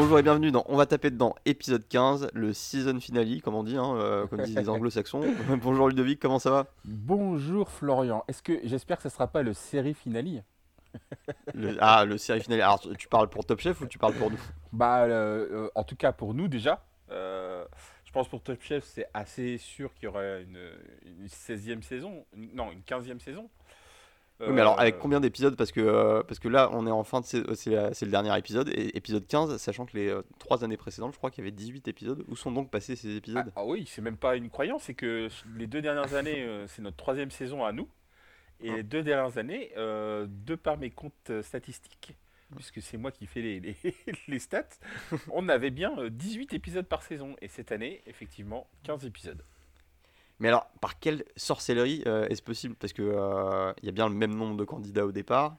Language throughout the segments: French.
Bonjour et bienvenue dans On va taper dedans, épisode 15, le season finale, comme on dit, hein, euh, comme disent les anglo-saxons. Bonjour Ludovic, comment ça va? Bonjour Florian, est-ce que j'espère que ce ne sera pas le série finale? Ah, le série finale. Alors tu parles pour Top Chef ou tu parles pour nous? Bah, euh, euh, en tout cas pour nous déjà. Je pense pour Top Chef, c'est assez sûr qu'il y aura une, 16e saison, non, une 15e saison. Euh, mais alors avec combien d'épisodes parce que, euh, parce que là, on est en fin de euh, c'est le dernier épisode, et épisode 15, sachant que les trois années précédentes, je crois qu'il y avait 18 épisodes. Où sont donc passés ces épisodes? Ah, ah, oui, c'est même pas une croyance, c'est que les deux dernières années, c'est notre troisième saison à nous. Et ah. les deux dernières années, euh, de par mes comptes statistiques, puisque c'est moi qui fais les, les, stats, on avait bien 18 épisodes par saison. Et cette année, effectivement, 15 épisodes. Mais alors, par quelle sorcellerie euh, est-ce possible? Parce qu'il euh, y a bien le même nombre de candidats au départ.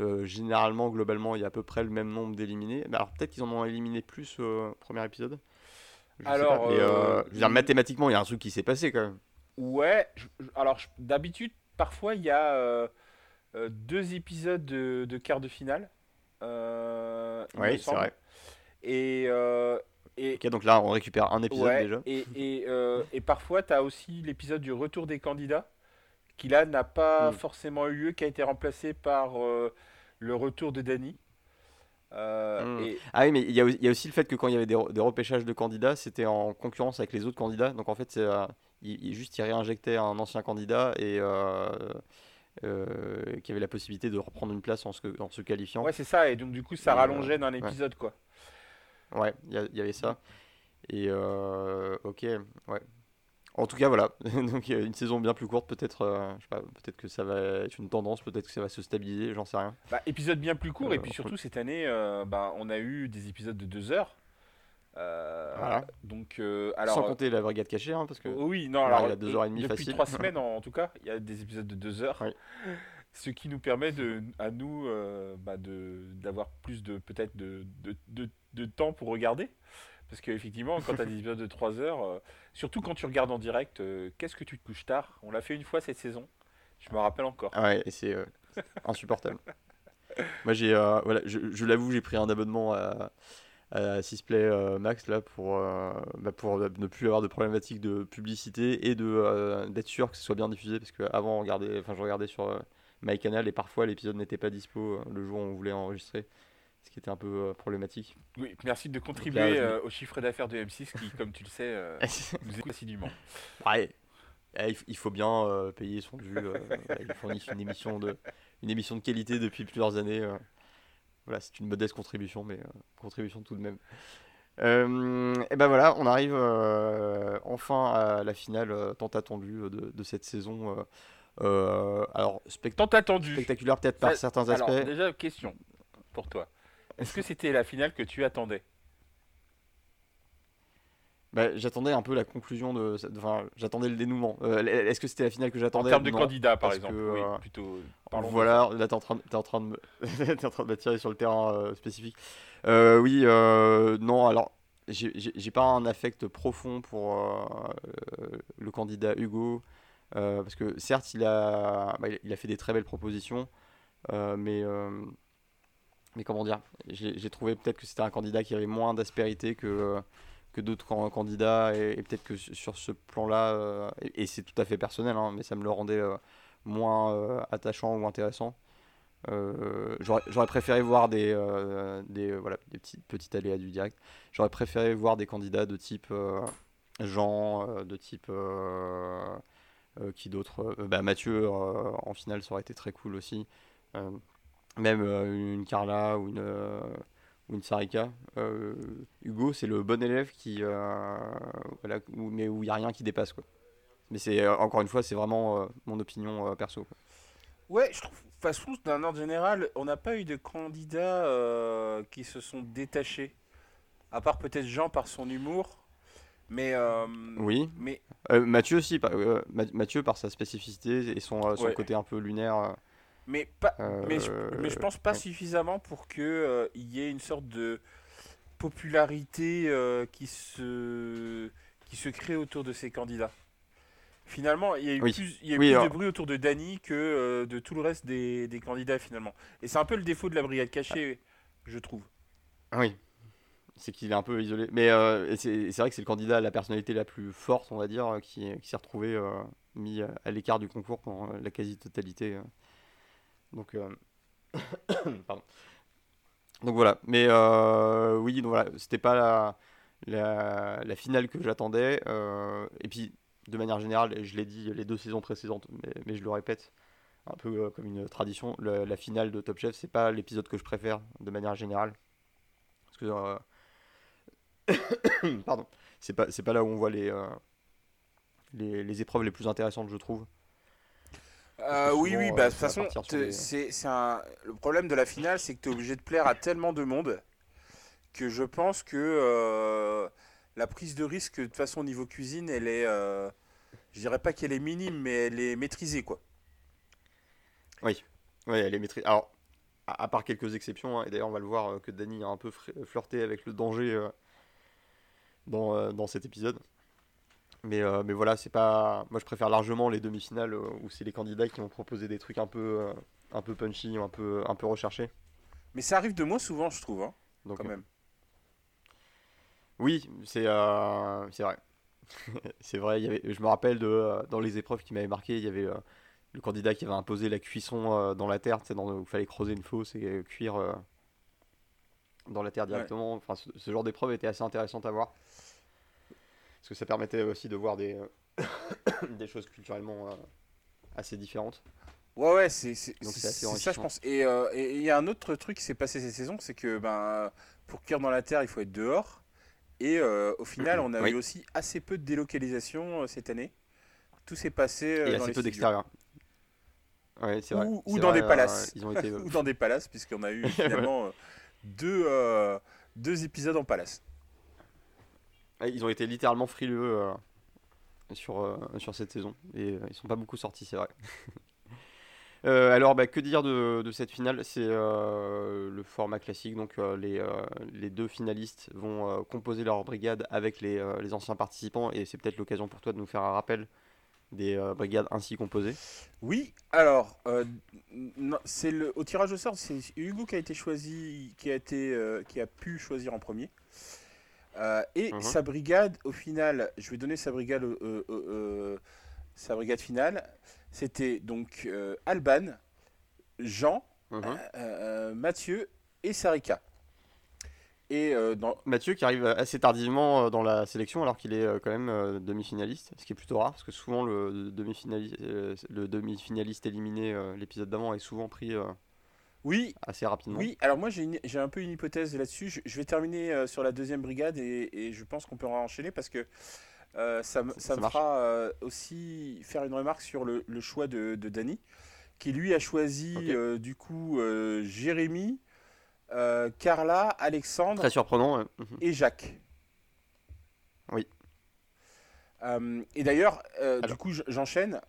Euh, généralement, globalement, il y a à peu près le même nombre d'éliminés. Bah, alors peut-être qu'ils en ont éliminé plus au premier épisode. Je alors. Mais, euh, veux dire, mathématiquement, il y a un truc qui s'est passé quand même. Ouais, alors d'habitude, parfois, il y a deux épisodes de, de, quart de finale. oui, c'est vrai. Et, donc là, on récupère un épisode déjà. Et, euh, parfois, tu as aussi l'épisode du retour des candidats, qui là n'a pas hmm. forcément eu lieu, qui a été remplacé par euh, le retour de Danny. Euh, hmm. Ah oui, mais il y, a aussi le fait que quand il y avait des, repêchages de candidats, c'était en concurrence avec les autres candidats. Donc en fait, c'est il, il, juste réinjectait un ancien candidat et qui avait la possibilité de reprendre une place en se, qualifiant. Ouais, c'est ça. Et donc du coup, ça rallongeait d'un épisode, quoi. Ouais, il y, avait ça. Et euh, ok, ouais. En tout cas, voilà. Donc une saison bien plus courte, peut-être. Euh, je sais pas. Peut-être que ça va être une tendance. Peut-être que ça va se stabiliser. J'en sais rien. Bah, épisode bien plus court. Et puis euh, surtout cette année, bah, on a eu des épisodes de deux heures. voilà. Donc alors. Sans compter la brigade cachée, hein, parce que. Oh oui, non. Alors, il y a deux heures et demie depuis facile. trois semaines, en, tout cas, il y a des épisodes de deux heures. Ce qui nous permet de, à nous, bah, d'avoir plus de peut-être de, de de temps pour regarder. Parce qu'effectivement, quand tu as des épisodes de 3 heures, euh, surtout quand tu regardes en direct, euh, qu'est-ce que tu te couches tard? On l'a fait une fois cette saison, je me rappelle encore. Ah et c'est euh, insupportable. Moi, j'ai, voilà, je, je l'avoue, j'ai pris un abonnement à, à Sisplay Max là, pour, bah, pour ne plus avoir de problématique de publicité et de, d'être sûr que ce soit bien diffusé. Parce qu'avant, on regardait, enfin, je regardais sur my MyCanal et parfois l'épisode n'était pas dispo le jour où on voulait enregistrer ce qui était un peu euh, problématique. Oui, merci de contribuer euh, au chiffre d'affaires de M6 qui, comme tu le sais, euh, nous écoute assidûment. Ouais, eh, il faut bien payer son dû. Euh, voilà, ils fournissent une émission, de, une émission de qualité depuis plusieurs années. Voilà, c'est une modeste contribution, mais contribution tout de même. et ben voilà, on arrive enfin à la finale tant attendue de, cette saison. alors, spect tant attendu. spectaculaire peut-être par certains aspects. Alors, déjà, question pour toi. Est-ce que c'était la finale que tu attendais? Bah, J'attendais un peu la conclusion de. Enfin, j'attendais le dénouement. Euh, est-ce que c'était la finale que j'attendais? En termes de non, candidat, par exemple. Que, oui, euh, plutôt. Euh, voilà, là, t'es en, train de, es en train de m'attirer sur le terrain spécifique. oui, non, alors, j'ai pas un affect profond pour le candidat Hugo. parce que, certes, bah, il a, il a fait des très belles propositions. mais mais comment dire, j'ai trouvé peut-être que c'était un candidat qui avait moins d'aspérité que, que d'autres candidats, et, peut-être que sur ce plan-là, euh, et, c'est tout à fait personnel, hein, mais ça me le rendait euh, moins euh, attachant ou intéressant. J'aurais préféré voir des, euh, des, voilà, des petits, aléas du direct. J'aurais préféré voir des candidats de type Jean, de type qui d'autre bah, Mathieu en finale ça aurait été très cool aussi même euh, une Carla ou une, euh, ou une Sarika. Euh, Hugo, c'est le bon élève qui, voilà, mais où il n'y a rien qui dépasse. Quoi. Mais c'est encore une fois, c'est vraiment mon opinion perso. Quoi. Ouais, je trouve, façon, d'un ordre général, on n'a pas eu de candidats qui se sont détachés. À part peut-être Jean par son humour. Mais. Oui. Mais... Mathieu aussi, par, Mathieu par sa spécificité et son, son côté un peu lunaire. Mais, pas, mais, je, euh, mais pense pas suffisamment pour qu'il euh, il y ait une sorte de popularité euh, qui, se, qui se crée autour de ces candidats. Finalement, il y a eu plus, y a plus de bruit autour de Dany que de tout le reste des, des candidats finalement. Et c'est un peu le défaut de la brigade cachée, je trouve. Ah oui, c'est qu'il est un peu isolé. Mais euh, c'est vrai que c'est le candidat à la personnalité la plus forte, on va dire, qui, qui s'est retrouvé mis à l'écart du concours pour la quasi-totalité donc, euh, pardon. Donc voilà. Mais euh, oui, donc voilà, c'était pas la, la, finale que j'attendais. euh, et puis, de manière générale, je l'ai dit les deux saisons précédentes, mais, je le répète, un peu comme une tradition, la finale de Top Chef, c'est pas l'épisode que je préfère de manière générale. Parce que Pardon. C'est pas, pas là où on voit les, les, les épreuves les plus intéressantes, je trouve. Euh, oui, oui, euh, bah, de toute façon, c'est, un... le problème de la finale, c'est que tu es obligé de plaire à tellement de monde que je pense que euh, la prise de risque, de toute façon, au niveau cuisine, elle est. euh, je dirais pas qu'elle est minime, mais elle est maîtrisée, quoi. Oui, ouais, elle est maîtrisée. Alors, à, à part quelques exceptions, hein, et d'ailleurs, on va le voir euh, que Danny a un peu flirté avec le danger euh, dans, euh, dans cet épisode. Mais, euh, mais voilà, c'est pas. Moi, je préfère largement les demi-finales euh, où c'est les candidats qui vont proposer des trucs un peu, euh, un peu punchy, un peu, un peu recherchés. Mais ça arrive de moins souvent, je trouve, hein, Donc, quand même. Oui, c'est euh, c'est vrai. c'est vrai, il y avait, je me rappelle de, dans les épreuves qui m'avaient marqué, il y avait le candidat qui avait imposé la cuisson dans la terre, dans, où il fallait creuser une fosse et cuire dans la terre directement. Enfin, ce, ce genre d'épreuve était assez intéressante à voir. Parce que ça permettait aussi de voir des, des choses culturellement euh, assez différentes. Ouais, ouais, c'est ça, je pense. Et euh, et- il y a un autre truc qui s'est passé cette saison, c'est que ben, pour cuire dans la terre, il faut être dehors. Et euh, au final, on a Oui. eu aussi assez peu de délocalisation euh, cette année. Tout s'est passé et dans assez les peu d'extérieur. Ouais, c'est vrai. Ou- ou dans vrai, des palaces. ils ont été. Ou dans des palaces, puisqu'on a eu finalement deux, deux épisodes en palace. Ouais, Ils ont été littéralement frileux euh, sur, euh, sur cette saison. Et euh, ils sont pas beaucoup sortis, c'est vrai. Euh, alors, bah, que dire de, de cette finale? C'est le format classique. Donc, les, les deux finalistes vont composer leur brigade avec les, les anciens participants. Et c'est peut-être l'occasion pour toi de nous faire un rappel des brigades ainsi composées. Oui, alors, c'est le, au tirage au sort, c'est Hugo qui a été choisi, qui a, été, qui a pu choisir en premier. Euh, et sa brigade, au final, je vais donner sa brigade, euh, euh, sa brigade finale. C'était donc Alban, Jean, Mathieu et Sarika. Et dans, Mathieu qui arrive assez tardivement dans la sélection alors qu'il est quand même demi-finaliste, ce qui est plutôt rare parce que souvent le demi-finaliste, le demi-finaliste éliminé l'épisode d'avant est souvent pris oui, assez rapidement. Oui, alors moi j'ai un peu une hypothèse là-dessus. Je, je vais terminer euh, sur la deuxième brigade et, et je pense qu'on peut enchaîner parce que euh, ça, me- Ça- ça ça me marche. fera euh, aussi faire une remarque sur le, le choix de, de Danny, qui lui a choisi du coup Jérémy, Carla, Alexandre Très surprenant. mhm. et Jacques. Oui. Et d'ailleurs, du coup, j'enchaîne.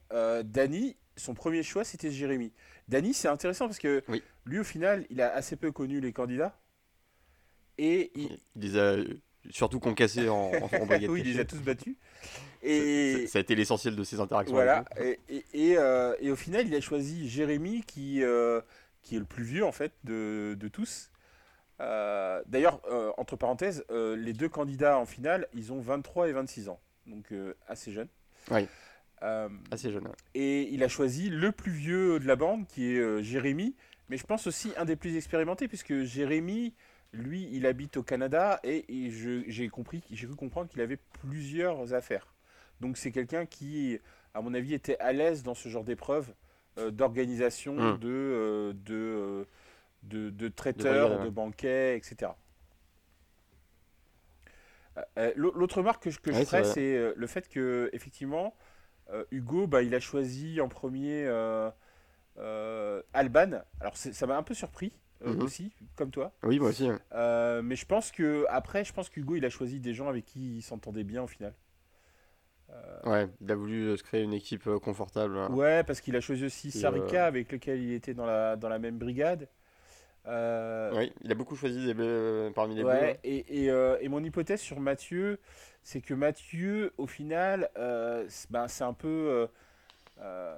Danny, son premier choix, c'était Jérémy. Danny, c'est intéressant parce que Oui. lui, au final, il a assez peu connu les candidats. Et il, Il les a euh, surtout concassés en, en, brigade oui, il les a tous battus. Ça- Et ça, ça a été l'essentiel de ses interactions. voilà. avec Et, et, et, euh, et au final, il a choisi Jérémy, qui, euh, qui est le plus vieux en fait de, de tous. Euh, D'ailleurs, entre parenthèses, les deux candidats en finale, ils ont 23 et 26 ans, donc assez jeunes. Oui. Euh. Assez jeune. ouais. et il a choisi le plus vieux de la bande, qui est euh, Jérémy, mais je pense aussi un des plus expérimentés, puisque Jérémy, lui, il habite au Canada et, et je- j'ai compris, j'ai cru comprendre qu'il avait plusieurs affaires. Donc c'est quelqu'un qui, à mon avis, était à l'aise dans ce genre d'épreuve euh, d'organisation, Mm. de, de, de, de traiteurs, de, ouais. banquets, etc. L'au- L'autre remarque que je, que je ferais, c'est le fait que, effectivement, Hugo, bah, il a choisi en premier euh, euh, Alban. Alors ça m'a un peu surpris euh, Mhm. aussi, comme toi. Oui, moi aussi. Euh, mais je pense que après, je pense qu'Hugo, il a choisi des gens avec qui il s'entendait bien au final. Ouais, il a voulu euh, se créer une équipe euh, confortable. hein. Ouais, parce qu'il a choisi aussi Sarika avec lequel il était dans la, dans la même brigade. Euh, Oui, il a beaucoup choisi des bleus, parmi les. Ouais, et, et, euh, et mon hypothèse sur Mathieu, c'est que Mathieu, au final, euh, c'est ben, c'est un peu. euh,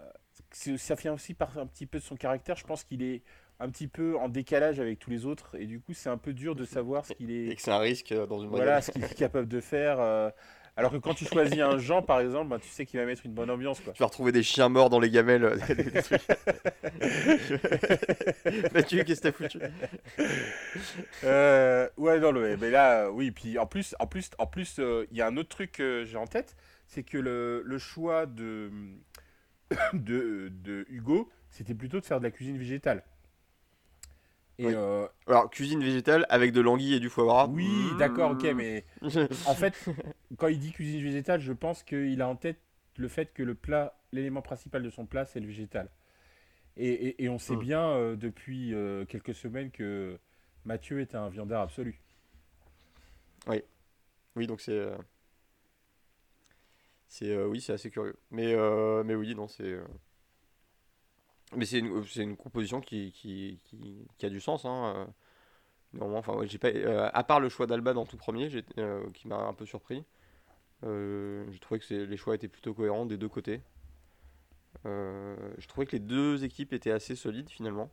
ça vient aussi par un petit peu de son caractère. Je pense qu'il est un petit peu en décalage avec tous les autres. Et du coup, c'est un peu dur de savoir ce qu'il Et est, que c'est un risque dans une voilà, ce qu'il est capable de faire. Alors que quand tu choisis un Jean, par exemple, bah, tu sais qu'il va mettre une bonne ambiance. Quoi. Tu vas retrouver des chiens morts dans les gamelles. euh, des- des trucs. Mathieu, qu'est-ce que t'as foutu? Euh, ouais, non, le- mais là, oui. Puis en plus, en plus, en plus, euh, il y a un autre truc que j'ai en tête, c'est que le, le choix de, de, de Hugo, c'était plutôt de faire de la cuisine végétale. Et Oui. euh, Alors, cuisine végétale avec de l'anguille et du foie gras. oui, Mmh. d'accord, ok, mais en fait, quand il dit cuisine végétale, je pense qu'il a en tête le fait que le plat, l'élément principal de son plat, c'est le végétal. Et, et- et on sait bien euh, depuis euh, quelques semaines que Mathieu est un viandard absolu. Oui, donc c'est. euh, C'est euh, oui, c'est assez curieux. Mais euh, mais oui, non, c'est. Euh, Mais c'est une, c'est une composition qui, qui, qui, qui a du sens. Hein. euh. Néanmoins, enfin, ouais, j'ai pas. euh, à part le choix d'Alba dans tout premier, euh, qui m'a un peu surpris. euh, j'ai trouvé que les choix étaient plutôt cohérents des deux côtés. Euh, je trouvais que les deux équipes étaient assez solides finalement.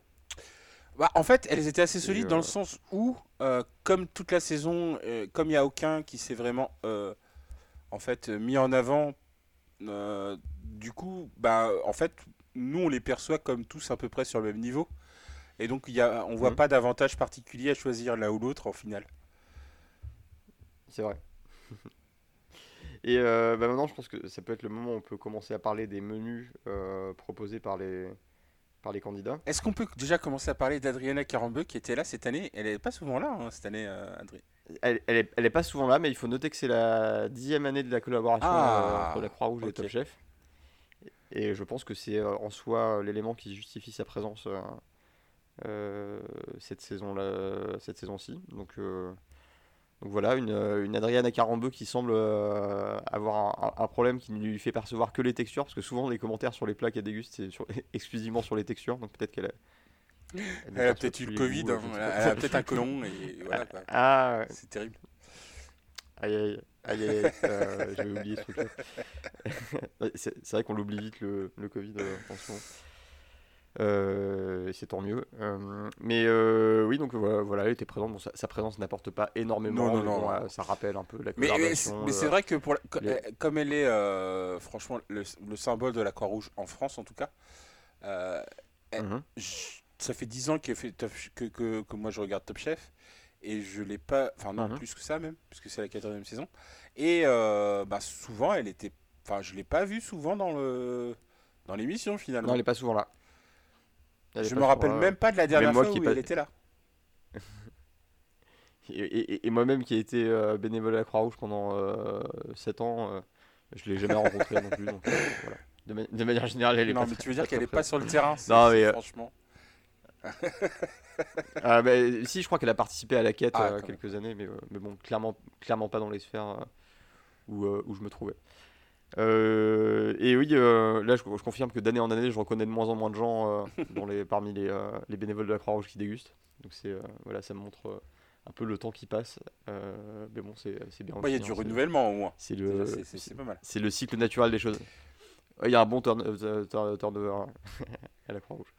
Bah, en fait, elles étaient assez solides dans euh, le sens où, euh, comme toute la saison, euh, comme il n'y a aucun qui s'est vraiment euh, en fait, mis en avant, euh, du coup, bah, en fait, nous, on les perçoit comme tous à peu près sur le même niveau. Et donc, il y a, on voit Mhm. pas d'avantage particulier à choisir l'un ou l'autre en finale. C'est vrai. Et euh, bah maintenant, je pense que ça peut être le moment où on peut commencer à parler des menus euh, proposés par les, par les candidats. Est-ce qu'on peut déjà commencer à parler d'Adriana Carambeu qui était là cette année? Elle n'est pas souvent là, hein, cette année, euh, Adri. Elle, elle, est, elle est pas souvent là, mais il faut noter que c'est la dixième année de la collaboration Ah, euh, entre la Croix-Rouge et. Top Chef. Et je pense que c'est euh, en soi l'élément qui justifie sa présence euh, euh, cette saison-là, cette saison-ci. Donc, euh, donc voilà, une, une Adriana Carambeu qui semble euh, avoir un, problème qui ne lui fait percevoir que les textures, parce que souvent les commentaires sur les plats qu'elle déguste, c'est exclusivement sur les textures. Donc peut-être qu'elle a, elle a peut-être eu le Covid, goûts, hein, elle a- peut-être un colon et voilà. quoi. Ah. C'est terrible. Aïe aïe aïe aïe, aïe. Euh, j'avais oublié ce truc-là. Ouais, c'est vrai qu'on l'oublie vite le, le Covid euh, en ce moment. Euh, c'est tant mieux. Euh, mais euh, oui, donc voilà, voilà, elle était présente. Bon, sa, sa présence n'apporte pas énormément. Non, non, mais non, bon, non. ça rappelle un peu la Mais, mais c'est vrai que pour la- co- les- euh, comme elle est franchement le, le symbole de la Croix-Rouge en France en tout cas, Mhm. je- ça fait 10 ans que moi je regarde Top Chef et je l'ai pas, enfin non Mhm. plus que ça même, puisque c'est la quatrième saison. Et euh, bah, souvent elle était, enfin je l'ai pas vue souvent dans le dans l'émission finalement. Non, elle est pas souvent là. Elle je me rappelle là. même pas de la dernière fois qui où pas- elle était là. Et, et- et moi-même qui ai été euh, bénévole à la Croix-Rouge pendant 7 ans, euh, je l'ai jamais rencontrée non plus. Donc, euh, voilà. de, ma- de manière générale, elle est Non pas mais très- tu veux dire qu'elle est pas sur le terrain, Non, mais, euh, franchement. Ah, bah, si, je crois qu'elle a participé à la quête Ah, euh, quelques années, mais, euh, mais bon, clairement, clairement pas dans les sphères euh, où, où je me trouvais. Et oui, là, je, je confirme que d'année en année, je reconnais de moins en moins de gens dans les, parmi les, les bénévoles de la Croix-Rouge qui dégustent. Donc, c'est voilà, ça me montre un peu le temps qui passe. Euh, mais bon, c'est bien. Bah, Il y a du hein, renouvellement au moins. C'est le, c'est- c'est c'est pas mal. c'est le cycle naturel des choses. Il y a un bon turn- turn- turnover à la Croix-Rouge.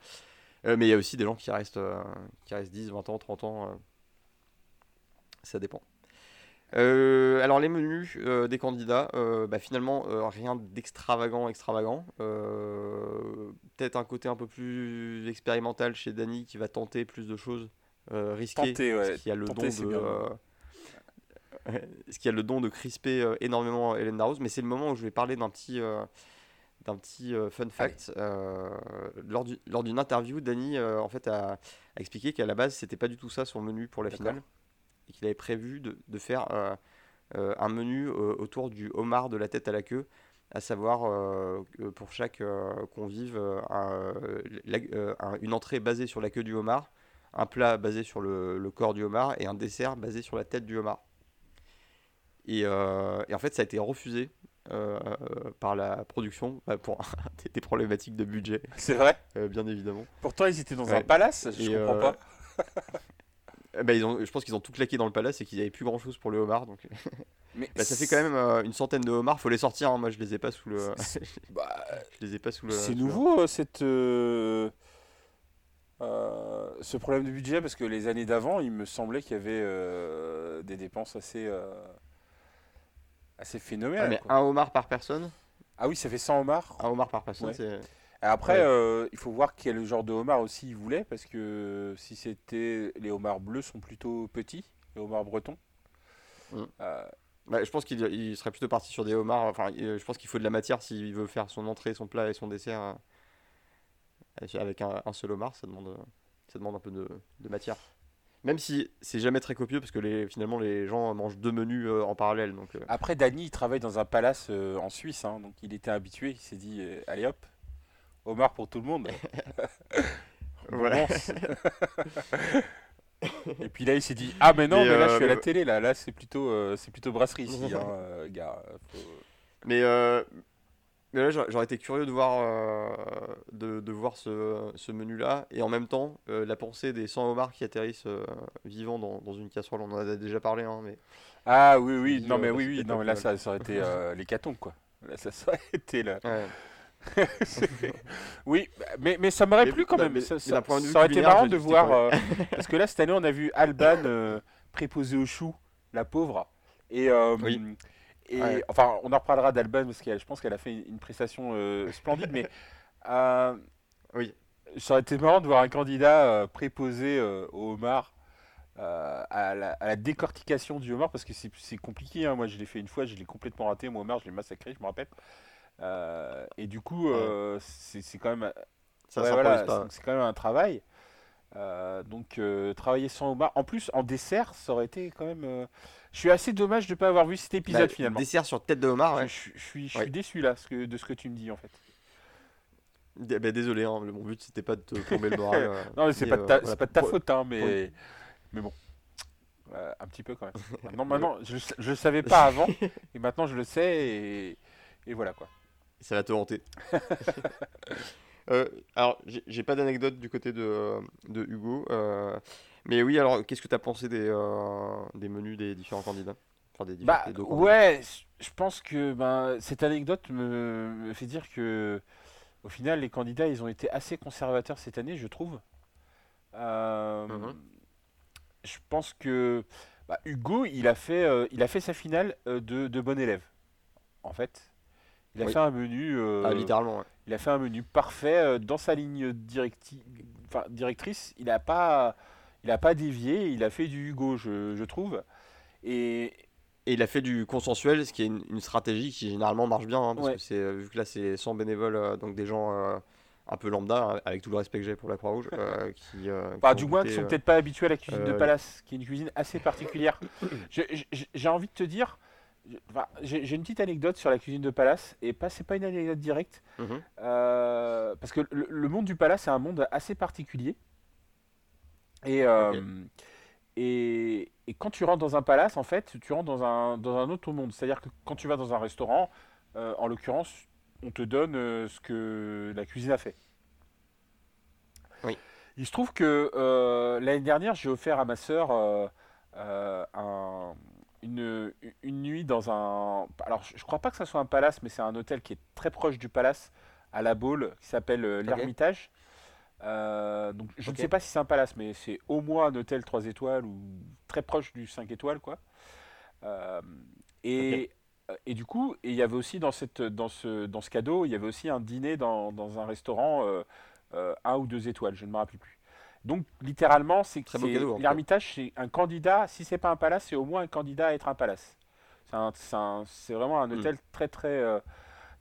Euh, mais il y a aussi des gens qui restent, euh, qui restent 10, 20 ans, 30 ans. euh, ça dépend. Alors les menus des candidats, bah, finalement rien d'extravagant, extravagant. Peut-être un côté un peu plus expérimental chez Dany qui va tenter plus de choses risquées. Tenter, ouais. Ce qui a le Tenter, don de, ce qui a le don de crisper énormément Hélène Darroze. Mais c'est le moment où je vais parler d'un petit, euh, d'un petit euh, fun fact. Euh, lors, du- lors d'une interview, Dany euh, en fait a, a expliqué qu'à la base c'était pas du tout ça son menu pour la finale et qu'il avait prévu de, de faire euh, un menu autour du homard de la tête à la queue, à savoir pour chaque convive un- la- un- une entrée basée sur la queue du homard, un plat basé sur le, le corps du homard et un dessert basé sur la tête du homard. Et, et en fait, ça a été refusé par la production bah, pour des, des problématiques de budget, C'est vrai? euh, bien évidemment. Pourtant, ils étaient dans un palace, je Et, comprends euh, pas. Ben, ils ont, je pense qu'ils ont tout claqué dans le palace et qu'ils n'avaient plus grand chose pour le homard. Donc, Mais bah, ça fait quand même euh, une centaine de homards. Faut les sortir. hein. Moi, je les ai pas sous le. Bah, je les ai pas sous le. c'est le- nouveau euh, cette. euh, euh, ce problème de budget parce que les années d'avant, il me semblait qu'il y avait euh, des dépenses assez, euh, Ah, mais quoi. un homard par personne Ah oui, ça fait 100 homards. Un homard par personne, Ouais. c'est. Après, Ouais. euh, il faut voir quel genre de homard aussi il voulait parce que si c'était les homards bleus sont plutôt petits, les homards bretons. Mm. Euh, Bah, je pense qu'il il serait plutôt parti sur des homards. Enfin, il- je pense qu'il faut de la matière s'il veut faire son entrée, son plat et son dessert euh, avec un, un seul homard. Ça demande, euh, ça demande un peu de, de matière. Même si c'est jamais très copieux parce que les, finalement les gens mangent deux menus euh, en parallèle. Donc, euh, Après, Dany, il travaille dans un palace euh, en Suisse, hein, donc il était habitué. Il s'est dit, allez hop, homard pour tout le monde. voilà. Et puis là, il s'est dit, ah mais non, Mais, mais, là, je suis à la télé, là, là, c'est plutôt, c'est plutôt brasserie ici, hein, gars. Faut- Mais, euh, mais là, j'aurais été curieux de voir, euh, de, de voir ce, ce menu-là. Et en même temps, euh, la pensée des 100 homards qui atterrissent euh, vivants dans, dans une casserole. On en a déjà parlé, hein, mais Ah oui, oui, non mais oui, oui, non mais là, ça, ça aurait été l'hécatombe, quoi. Là, ça, ça aurait été là. ouais. Oui, mais, mais ça m'aurait plu quand même. mais- ça, aurait été marrant de voir. parce que là, cette année, on a vu Alban préposé au chou, la pauvre. Et, Oui. Et Ouais. enfin, on en reparlera d'Alban parce que je pense qu'elle a fait une prestation euh, splendide. mais euh, Oui. ça aurait été marrant de voir un candidat euh, préposé euh, au homard. à, la, à la décortication du homard parce que c'est compliqué hein. moi je l'ai fait une fois je l'ai complètement raté mon homard je l'ai massacré je me rappelle et du coup c'est quand même ça Ouais, voilà, c'est quand même un travail. Euh, donc euh, travailler sans homard. En plus, en dessert, ça aurait été quand même. euh, Je suis assez dommage de ne pas avoir vu cet épisode Bah, finalement. Dessert sur tête de homard, Je, ouais. je- je suis, je Ouais. suis déçu là ce que- de ce que tu me dis en fait. D- bah, désolé, hein, mon but c'était pas de te plomber le moral. Non, mais c'est pas, de ta- voilà, c'est pas de ta faute, hein, mais, mais bon. Un petit peu quand même. Maintenant, maintenant je ne le savais pas avant, et maintenant je le sais, et, et voilà quoi. Ça va te hanter. Euh, alors, j'ai pas d'anecdote du côté de, euh, de Hugo. euh, mais oui, alors, qu'est-ce que tu as pensé des, euh, des menus des différents candidats? Enfin, des, différents- Bah des deux candidats. ouais, je pense que ben, cette anecdote me, me fait dire que au final les candidats ils ont été assez conservateurs cette année, je trouve. Mhm. Je pense que bah, Hugo il a fait il a fait sa finale de, de bon élève. En fait, il a Oui. fait un menu. euh, Ah, littéralement, ouais. il a fait un menu parfait euh, dans sa ligne directi- enfin, directrice. Il n'a pas, il a pas dévié. Il a fait du Hugo, je, je trouve. Et Et il a fait du consensuel, ce qui est une, une stratégie qui généralement marche bien, hein, parce Ouais. que c'est euh, vu que là c'est 100 bénévoles, euh, donc des gens euh, un peu lambda, hein, avec tout le respect que j'ai pour la Croix-Rouge, euh, qui, Bah, qui du moins, qui sont peut-être pas habitués à la cuisine de palace, qui est une cuisine assez particulière. J'ai envie de te dire, enfin, j'ai une petite anecdote sur la cuisine de palace, et pas c'est pas une anecdote directe, mhm. euh, parce que le, le monde du palace est un monde assez particulier. Et, euh, et, et quand tu rentres dans un palace, en fait, tu rentres dans un, dans un autre monde. C'est-à-dire que quand tu vas dans un restaurant, euh, en l'occurrence, on te donne ce que la cuisine a fait. Oui. Il se trouve que l'année dernière, j'ai offert à ma sœur un- une, une nuit dans un. Alors, je ne crois pas que ça soit un palace, mais c'est un hôtel qui est très proche du palace, à la Baule, qui s'appelle euh, l'Ermitage. Euh, donc, je ne sais pas si c'est un palace, mais c'est au moins un hôtel 3 étoiles ou très proche du 5 étoiles, quoi. Euh, et, et du coup, il y avait aussi dans, cette, dans, ce, dans ce cadeau, il y avait aussi un dîner dans, dans un restaurant euh, euh, un ou deux étoiles, je ne me rappelle plus. Donc littéralement, c'est cas. l'Ermitage, c'est un candidat. Si c'est pas un palace, c'est au moins un candidat à être un palace. C'est vraiment un Hmm. hôtel très très euh,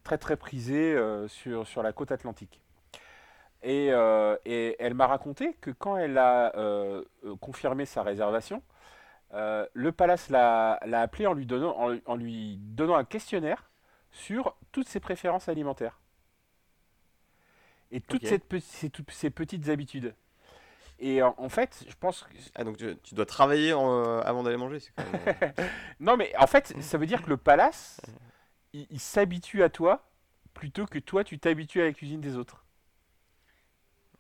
très très prisé euh, sur sur la côte atlantique. Et, euh, et elle m'a raconté que quand elle a confirmé sa réservation, le palace l'a appelé en lui, donnant, en, en lui donnant un questionnaire sur toutes ses préférences alimentaires. Et toutes, Ok. cette pe- ces, toutes ces petites habitudes. Et en, en fait, je pense que... Ah, donc tu, tu dois travailler en, euh, avant d'aller manger, c'est quand même. euh, Non, mais en fait, ça veut dire que le palace, il, il s'habitue à toi plutôt que toi, tu t'habitues à la cuisine des autres.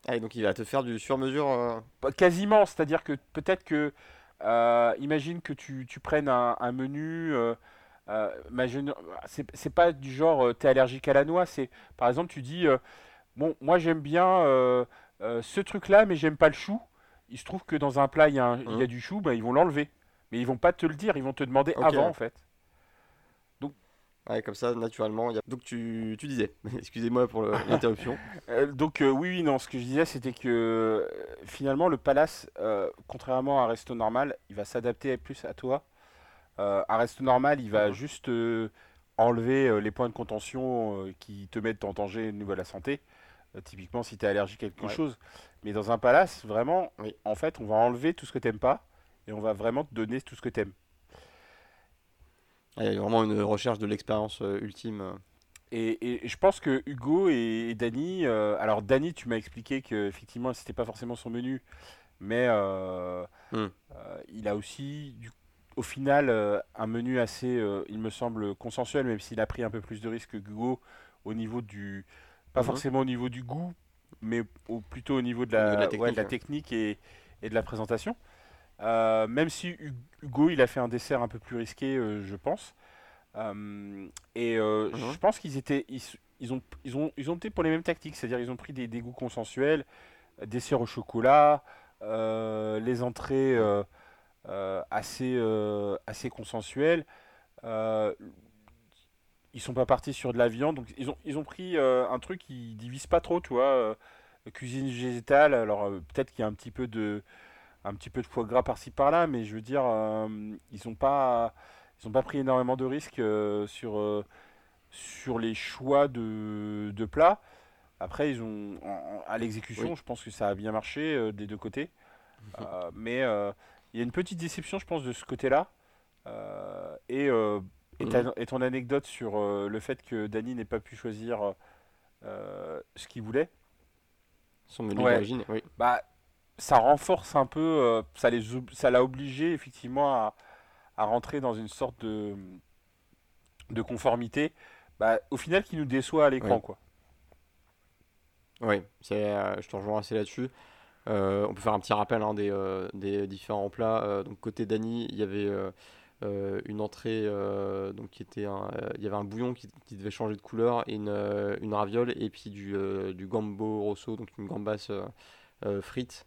Ah, et donc il va te faire du sur-mesure. euh, Quasiment, c'est-à-dire que peut-être que, euh, imagine que tu, tu prennes un, un menu, euh, euh, c'est pas du genre, tu es allergique à la noix, c'est par exemple, tu dis, bon, moi j'aime bien euh, ce truc-là, mais j'aime pas le chou. Il se trouve que dans un plat, il y un- y a Hum. du chou, bah, ils vont l'enlever. Mais ils vont pas te le dire, ils vont te demander avant, ouais. en fait. Ouais, comme ça, naturellement. y a- Donc tu, tu disais, excusez-moi pour l'interruption. Euh, donc euh, oui, oui, non, ce que je disais, c'était que finalement, le palace, euh, contrairement à un resto normal, il va s'adapter plus à toi. Un resto normal, il va Mhm. juste enlever les points de contention qui te mettent en danger au niveau de la santé. Euh, typiquement, si tu es allergique à quelque Ouais. chose. Mais dans un palace, vraiment, Oui. en fait, on va enlever tout ce que t'aimes pas et on va vraiment te donner tout ce que t'aimes. Ah, Il y a vraiment une recherche de l'expérience euh, ultime. Et, et je pense que Hugo et, et Dany, euh, alors Dany, tu m'as expliqué que effectivement c'était pas forcément son menu, mais euh, Hmm. euh, il a aussi du- au final euh, un menu assez, euh, il me semble, consensuel, même s'il a pris un peu plus de risques que Hugo au niveau du, pas Mhm. forcément au niveau du goût, mais au- plutôt au niveau de la, niveau de la ouais, technique, de la ouais. technique et, et de la présentation. Euh, même si Hu- Hugo, il a fait un dessert un peu plus risqué, euh, je pense. Euh, et Mhm. je pense qu'ils étaient, ils, ont, ils ont, ils ont opté pour les mêmes tactiques, c'est-à-dire ils ont pris des, des goûts consensuels, euh, dessert au chocolat, les entrées assez, assez consensuelles. Ils sont pas partis sur de la viande, donc ils ont, ils ont pris euh, un truc qui divise pas trop, tu vois, euh, cuisine végétale. Alors euh, peut-être qu'il y a un petit peu de, un petit peu de foie gras par-ci par-là, mais je veux dire, ils ont pas, ils ont pas pris énormément de risques sur, sur les choix de, de plats. Après, ils ont, en- en- à l'exécution, Oui. je pense que ça a bien marché des deux côtés. Mais il y a une petite déception, je pense, de ce côté-là. Et, et, ta- et ton anecdote sur euh, le fait que Dany n'ait pas pu choisir euh, ce qu'il voulait, Son menu Ouais. d'origine, oui. bah, ça renforce un peu, euh, ça les ob- ça l'a obligé effectivement à, à rentrer dans une sorte de, de conformité, bah, au final qui nous déçoit à l'écran. Ouais. quoi. Oui, c'est, je te rejoins assez là-dessus. On peut faire un petit rappel hein, des, des différents plats. Donc côté Dany, il y avait euh, une entrée, euh, donc qui était un, euh, il y avait un bouillon qui, qui devait changer de couleur et une, une raviole et puis du, du gambo rosso, donc une gambasse frite.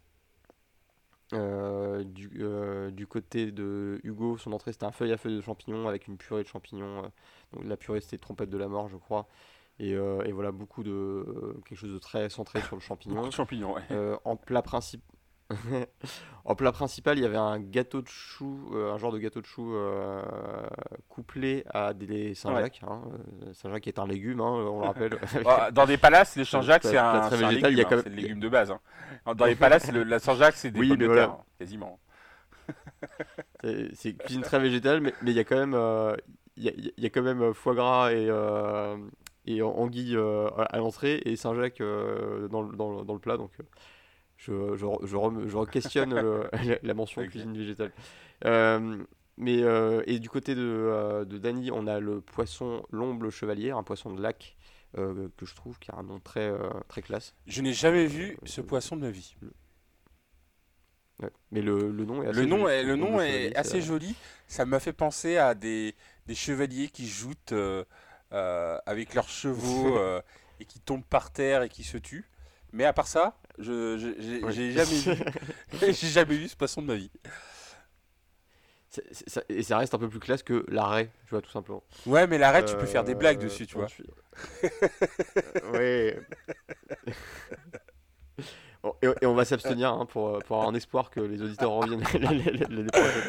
Du, du côté de Hugo, son entrée c'était un feuille à feuille de champignons avec une purée de champignons. donc la purée c'était trompette de la mort, je crois. Et, et voilà, beaucoup de. quelque chose de très centré sur le champignon. champignons, ouais. En plat principal. en plat principal, il y avait un gâteau de chou, euh, un genre de gâteau de chou euh, couplé à des Saint-Jacques. hein. Euh, Saint-Jacques est un légume, hein, on le rappelle. Dans des palaces, les Saint-Jacques, c'est un, un végétal, il y légume, a quand hein, même- le légume de base. hein. Dans les palaces, le- la Saint-Jacques, c'est des Oui, pommes de voilà. terre, quasiment. C'est cuisine très végétale, mais il y a quand même, euh, il y a, il y a quand même foie gras et, et an- anguille à l'entrée et Saint-Jacques dans, dans le plat. Donc euh, je, je, re- je, je questionne la, la mention Ok. cuisine végétale. Euh, mais euh, et du côté de, euh, de Dany, on a le poisson l'omble chevalier, un poisson de lac euh, que je trouve qui a un nom très, euh, très classe. Je n'ai jamais vu ce poisson de ma vie. Ouais. Mais le, le nom est assez Le nom joli. est, le nom est assez joli. Ça m'a fait penser à des, des chevaliers qui joutent euh, euh, avec leurs chevaux euh, et qui tombent par terre et qui se tuent. Mais à part ça, je je- j'ai jamais vu, j'ai jamais vu ce poisson de ma vie. C'est- c'est- ça- et ça reste un peu plus classe que l'arrêt, tu vois, tout simplement. Ouais, mais l'arrêt, tu peux faire des blagues Euh, dessus, tu vois. ensuite- oui. Bon, et, et on va s'abstenir hein, pour, euh, pour avoir un espoir que les auditeurs reviennent l'année prochaine.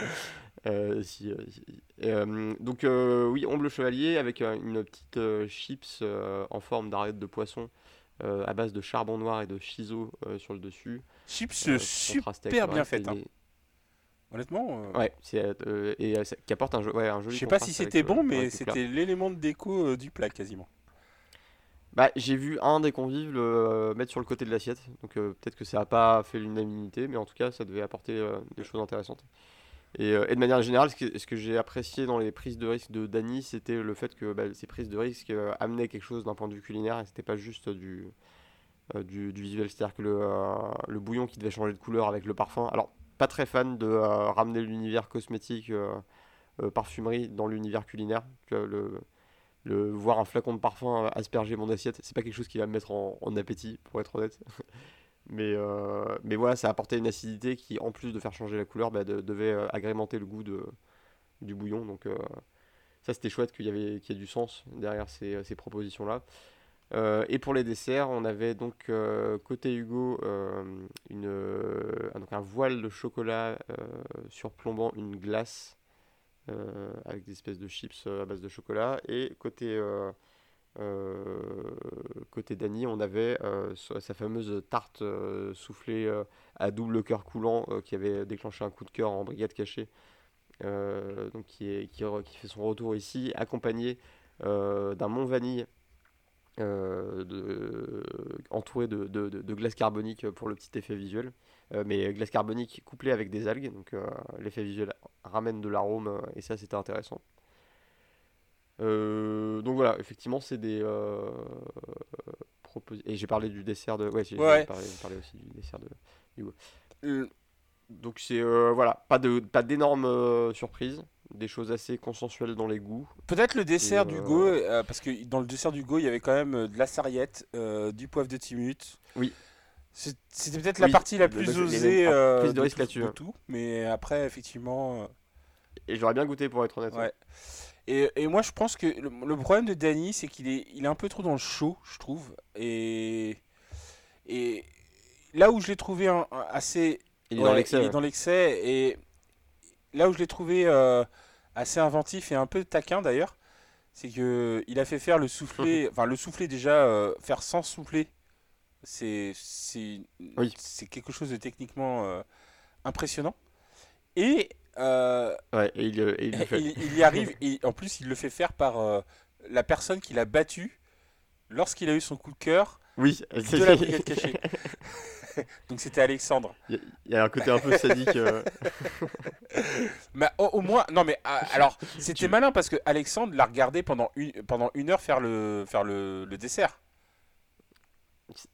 Euh, si, euh, si- et, euh, donc euh, oui, omble chevalier avec euh, une petite euh, chips euh, en forme d'arête de poisson euh, à base de charbon noir et de shiso euh, sur le dessus. Chips euh, super avec le bien faites. hein. Honnêtement, euh, Ouais, c'est euh, et euh, qui apporte un, jo- ouais, un joli je sais pas si c'était bon, mais plat. c'était l'élément de déco euh, du plat quasiment. Bah, j'ai vu un des convives le euh, mettre sur le côté de l'assiette, donc euh, peut-être que ça n'a pas fait l'unanimité, mais en tout cas ça devait apporter euh, des choses intéressantes. Et, euh, et de manière générale, ce que, j'ai apprécié dans les prises de risque de Dany, c'était le fait que bah, ces prises de risque euh, amenaient quelque chose d'un point de vue culinaire et c'était pas juste du, euh, du, visuel. C'est-à-dire que le, bouillon qui devait changer de couleur avec le parfum. Alors, pas très fan de ramener l'univers cosmétique, parfumerie dans l'univers culinaire. Tu vois, le, voir un flacon de parfum asperger mon assiette, c'est pas quelque chose qui va me mettre en appétit, pour être honnête. Mais, euh, mais voilà, ça apportait une acidité qui, en plus de faire changer la couleur, bah, de- devait euh, agrémenter le goût de, du bouillon. Donc euh, ça, c'était chouette qu'il y, avait, qu'il y ait du sens derrière ces, ces propositions-là. Et pour les desserts, on avait donc côté Hugo une, un- donc un voile de chocolat surplombant une glace avec des espèces de chips à base de chocolat. Et côté, côté Dany, on avait euh, sa fameuse tarte euh, soufflée euh, à double cœur coulant euh, qui avait déclenché un coup de cœur en brigade cachée. Euh, donc qui, est, qui, fait son retour ici, accompagné euh, d'un mont vanille euh, entouré de, de- glace carbonique pour le petit effet visuel. Euh, mais glace carbonique couplée avec des algues, donc euh, l'effet visuel ramène de l'arôme euh, et ça c'était intéressant. Euh, donc voilà, effectivement c'est des euh, Et j'ai parlé du dessert de... Ouais, j'ai Ouais. parlé, aussi du dessert de... Euh, Donc c'est... euh, voilà, pas de pas d'énormes euh, surprises, des choses assez consensuelles dans les goûts. Peut-être le dessert du Go, parce que dans le dessert du Go, il y avait quand même de la sarriette, du poivre de Timut. Oui. C'était peut-être la partie la plus osée prise de de, risque tout, là-dessus, de hein. tout, mais après, effectivement. Et j'aurais bien goûté pour être honnête. Ouais. Et, et moi, je pense que le, le problème de Danny, c'est qu'il est, il est un peu trop dans le show, je trouve. Et, et là où je l'ai trouvé un- un- assez. Il est dans l'excès. il est ouais. dans l'excès. Et là où je l'ai trouvé euh, assez inventif et un peu taquin d'ailleurs, c'est que il a fait faire le soufflé. enfin, le soufflé déjà, euh, faire sans souffler, c'est c'est Oui. c'est quelque chose de techniquement euh, impressionnant. Et. Euh, Ouais, et il, et il le fait. il, il y arrive et en plus il le fait faire par euh, la personne qui l'a battu lorsqu'il a eu son coup de cœur Oui, de la brigade cachée. Donc c'était Alexandre. Il y a- a un côté un peu sadique. euh, Mais au, au moins, non mais ah, alors c'était malin parce que Alexandre l'a regardé pendant une, pendant une heure faire le, faire le, le dessert.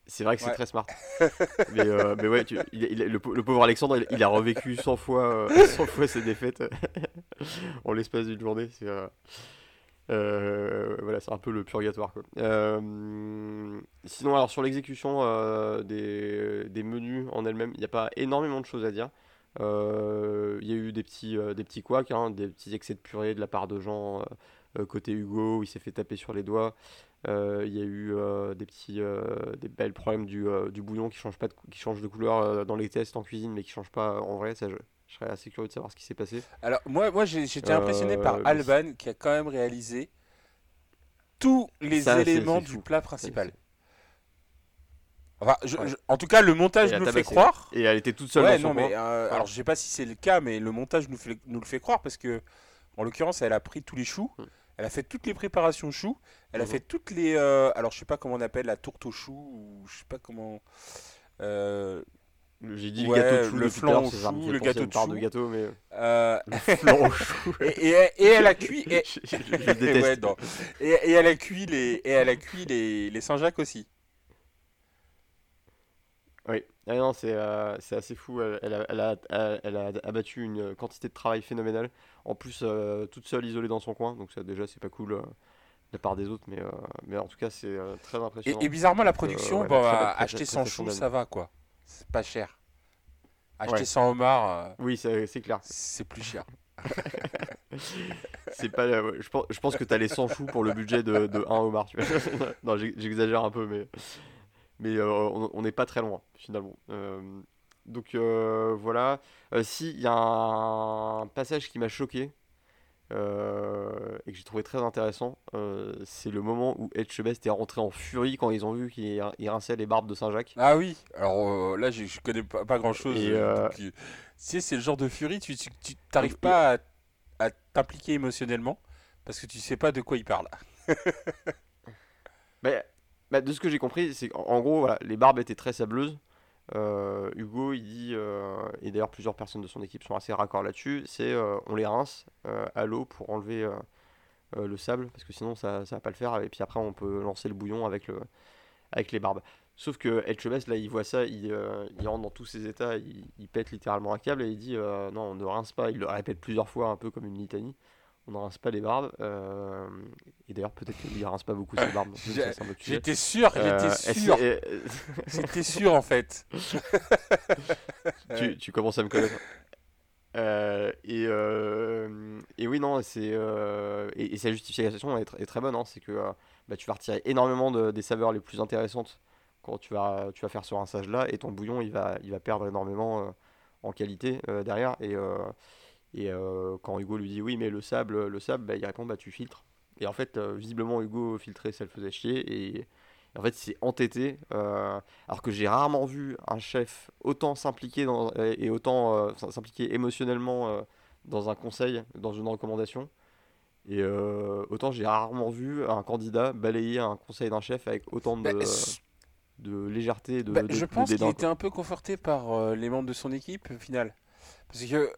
C'est vrai que c'est Ouais. très smart. mais, euh, mais ouais, tu- il- il- le, pau- le pauvre Alexandre, il, il a revécu 100 fois, euh, 100 fois ses défaites en l'espace d'une journée. C'est euh, euh, voilà, c'est un peu le purgatoire. Quoi. Euh, sinon, alors sur l'exécution euh, des, des menus en elles-mêmes, il n'y a pas énormément de choses à dire. Euh, Il y a eu des petits, euh, des petits couacs, hein, des petits excès de purée de la part de gens euh, euh, côté Hugo, où il s'est fait taper sur les doigts. Euh, Il y a eu euh, des petits euh, des belles problèmes du, du bouillon qui change pas de, qui change de couleur dans les tests en cuisine mais qui change pas en vrai ça je, je serais assez curieux de savoir ce qui s'est passé Alors moi, moi j'étais impressionné par Alban qui a quand même réalisé tous les Ça, éléments du plat principal. c'est- Enfin, je- Ouais. je- en tout cas, le montage nous fait croire. et elle était toute seule Ouais, dans non, mais euh, alors je sais pas si c'est le cas, mais le montage nous, fait- nous le fait croire parce que, en l'occurrence, elle a pris tous les choux, Mm. Elle a fait toutes les préparations choux, elle a fait toutes les. euh, alors je sais pas comment on appelle la tourte aux choux, ou je sais pas comment. euh, j'ai dit ouais, le gâteau de chou le flan au chou, le gâteau de chou. de gâteau mais euh, flan au chou et, et- et elle a cuit. Et, je, je- je- je déteste ouais, non. Et- et elle a cuit les, et elle a cuit les, les Saint-Jacques aussi. Ah non, c'est euh, assez fou. Elle, elle a, elle a- elle- elle a abattu une quantité de travail phénoménale. En plus, euh, toute seule, isolée dans son coin. Donc, ça, déjà, c'est pas cool euh, de la part des autres. Mais, euh, mais en tout cas, c'est très impressionnant. et bizarrement, la production, ouais, bon, acheter 100 prestation choux, ça va quoi. C'est pas cher. Acheter Ouais. 100 homards, euh, Oui, c'est clair. c'est plus cher. C'est pas, ouais, je, pense, je pense que t'as les 100 choux pour le budget de, de 1 homard. Tu vois. non, j'ex- j'exagère un peu, mais, mais euh, on n'est pas très loin, finalement. Euh, donc euh, voilà. Si, il y a un passage qui m'a choqué et que j'ai trouvé très intéressant. c'est le moment où Etchebest est rentré en furie quand ils ont vu qu'il il rinçait les barbes de Saint-Jacques. Ah oui, alors là j'ai- je connais pas, pas grand chose. Et, tu sais, c'est le genre de furie, tu t'arrives pas à, à t'impliquer émotionnellement parce que tu sais pas de quoi il parle. Mais, bah, de ce que j'ai compris, c'est qu'en en gros, voilà, les barbes étaient très sableuses. Euh, Hugo, il dit, euh, et d'ailleurs plusieurs personnes de son équipe sont assez raccords là-dessus, c'est euh, on les rince à l'eau pour enlever le sable, parce que sinon ça, ça va pas le faire, et puis après on peut lancer le bouillon avec, le, avec les barbes. Sauf que Etchebest, là, il voit ça, il, rentre dans tous ses états, il, il pète littéralement un câble et il dit non, on ne rince pas, il le répète plusieurs fois, un peu comme une litanie. On rince pas les barbes. euh, et d'ailleurs, peut-être qu'il ne rince pas beaucoup ses barbes. J'étais sûr, Euh, j'étais est-ce- sûr. euh, J'étais sûr en fait. tu, tu commences à me connaître. Euh, et, euh, et oui, non, c'est euh, et, et sa justification est, tr- est très bonne. hein, c'est que euh, bah, tu vas retirer énormément de- des saveurs les plus intéressantes quand tu vas, tu vas faire ce rinçage-là, et ton bouillon il va, il va perdre énormément euh, en qualité euh, derrière. Et, euh, et euh, quand Hugo lui dit oui, mais le sable, le sable, bah, il répond bah tu filtres. Et en fait, euh, visiblement, Hugo filtrer, ça le faisait chier. Et, et en fait, il s'est entêté. euh, alors que j'ai rarement vu un chef autant s'impliquer dans, et et autant s'impliquer émotionnellement dans un conseil, dans une recommandation. Et autant j'ai rarement vu un candidat balayer un conseil d'un chef avec autant de, Bah, de légèreté, de, bah, de- je pense qu'il était un peu conforté par les membres de son équipe au final. Parce que euh,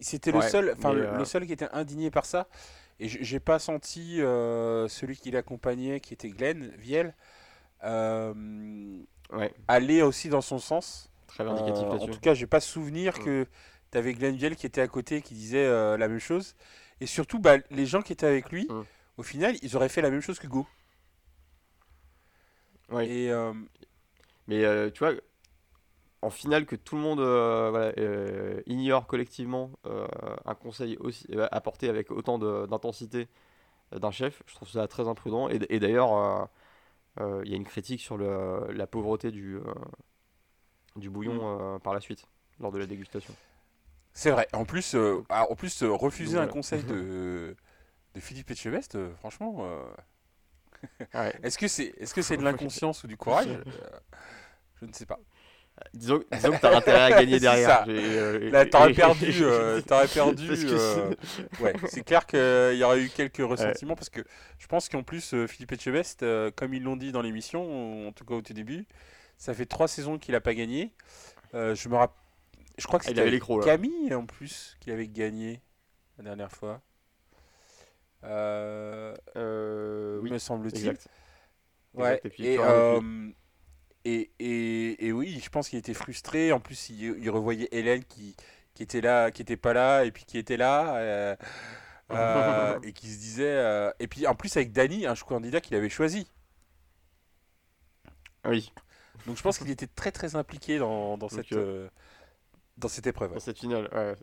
c'était le seul, enfin le, euh, le seul qui était indigné par ça. Et j'ai pas senti euh, celui qui l'accompagnait, qui était Glenn Viel. Ouais, aller aussi dans son sens. très vindicatif en tout cas, j'ai pas souvenir Mm. que tu avais Glenn Viel qui était à côté, qui disait la même chose. Et surtout, bah, les gens qui étaient avec lui, Mm. au final, ils auraient fait la même chose que Go. Et Mais tu vois, en finale, que tout le monde euh, voilà, euh, ignore collectivement euh, un conseil aussi apporté avec autant d'intensité d'un chef, je trouve ça très imprudent. Et, d'ailleurs, il y a une critique sur le- la pauvreté du, du bouillon Mm. par la suite, lors de la dégustation. c'est vrai. En plus, ah, en plus refuser Donc, un conseil de, de Philippe Etchebest, franchement, Ouais. est-ce que c'est est -ce c'est de l'inconscience ou du courage? Je ne sais pas. Disons, disons que tu as intérêt à gagner derrière. euh, Là, t'aurais perdu. euh, t'aurais perdu. Euh, c'est- Ouais, c'est clair qu'il y aurait eu quelques ressentiments parce que je pense qu'en plus, euh, Philippe Etchebest, euh, comme ils l'ont dit dans l'émission, en tout cas au tout début, ça fait trois saisons qu'il n'a pas gagné. Euh, je me rapp- Je crois que Ah, c'était. Camille en plus qui avait gagné la dernière fois. Euh, Euh, oui, me semble-t-il. Ouais, Exact, et puis, et, plus rien depuis. euh, et, et, et oui, je pense qu'il était frustré. En plus, il, il revoyait Hélène qui, qui était là, qui était pas là, et puis qui était là, euh, euh, et qui se disait. euh, et puis en plus, avec Dany, un candidat qu'il avait choisi. Oui, Donc je pense qu'il était très très impliqué dans, dans, cette, dans cette épreuve. dans cette finale, ouais.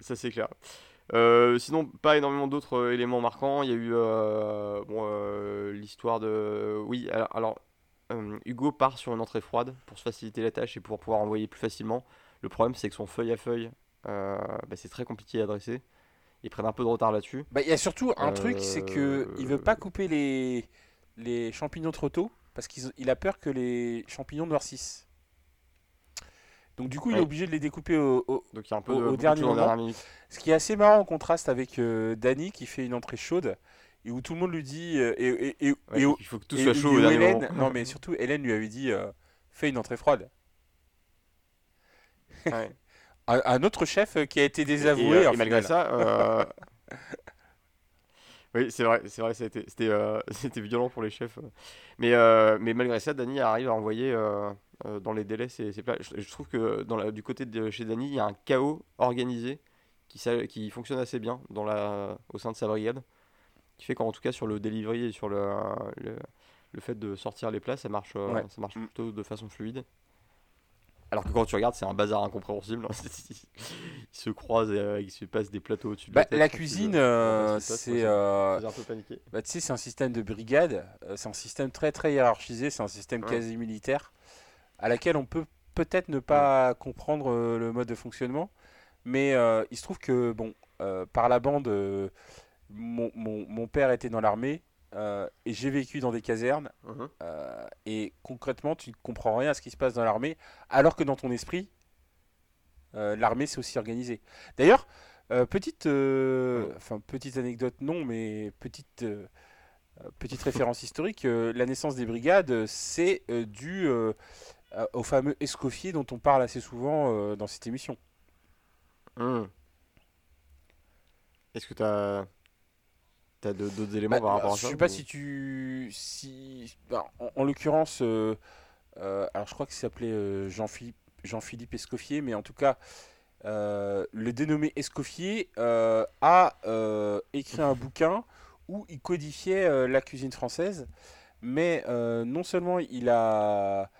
Ça c'est clair. Euh, sinon, pas énormément d'autres euh, éléments marquants. Il y a eu euh, bon, l'histoire de. Oui, alors, alors, euh, Hugo part sur une entrée froide pour se faciliter la tâche et pour pouvoir envoyer plus facilement. Le problème, c'est que son feuille à feuille, euh, bah, c'est très compliqué à dresser. Ils prennent un peu de retard là-dessus. Bah, Il y a surtout un truc, c'est que il veut Euh, pas couper les, les champignons trop tôt parce qu'il il a peur que les champignons noircissent. Donc du coup, il est obligé de les découper au, au- Donc il y a un peu Au- de au beaucoup de dernier moment. Ce qui est assez marrant en contraste avec euh, Danny qui fait une entrée chaude et où tout le monde lui dit euh, et, et, et, Ouais, et où- il faut que tout soit chaud où Hélène, non mais surtout Hélène lui avait dit euh, fais une entrée froide. Ouais. Un, un autre chef euh, qui a été désavoué. euh, en et malgré finale. ça, euh, oui, c'est vrai, c'est vrai, c'était, euh, c'était violent pour les chefs. euh. Mais, euh, mais malgré ça, Dany arrive à envoyer euh, euh, dans les délais plats. Je, je trouve que dans la- du côté de chez Dany, il y a un chaos organisé qui, qui fonctionne assez bien dans la, au sein de sa brigade, qui fait qu'en tout cas sur le delivery et sur le, le, le fait de sortir les plats, ça marche, euh, Ouais. ça marche Mm. plutôt de façon fluide. Alors que quand tu regardes, c'est un bazar incompréhensible. ils se croisent et euh, ils se passent des plateaux au-dessus de Bah, la tête. la cuisine, euh, c'est euh, un peu bah, tu sais, c'est un système de brigade, euh, c'est un système très très hiérarchisé, c'est un système Ouais. quasi militaire, à laquelle on peut peut-être ne pas comprendre le mode de fonctionnement, mais euh, il se trouve que, bon, euh, par la bande, euh, mon, mon- mon père était dans l'armée, euh, et j'ai vécu dans des casernes, Mhm. euh, et concrètement, tu ne comprends rien à ce qui se passe dans l'armée, alors que dans ton esprit, euh, l'armée c'est aussi organisé. D'ailleurs, petite, Ouais. enfin petite anecdote non, mais petite, petite référence historique, la naissance des brigades, c'est dû au fameux Escoffier dont on parle assez souvent dans cette émission. Mhm. Est-ce que tu as, d'autres éléments Bah, par rapport bah, à je ça sais pas si tu, si, bah, en, en l'occurrence, euh, euh, alors je crois qu'il s'appelait euh, Jean-Philippe, Jean-Philippe Escoffier, mais en tout cas, euh, le dénommé Escoffier a écrit un bouquin où il codifiait la cuisine française, mais non seulement il a,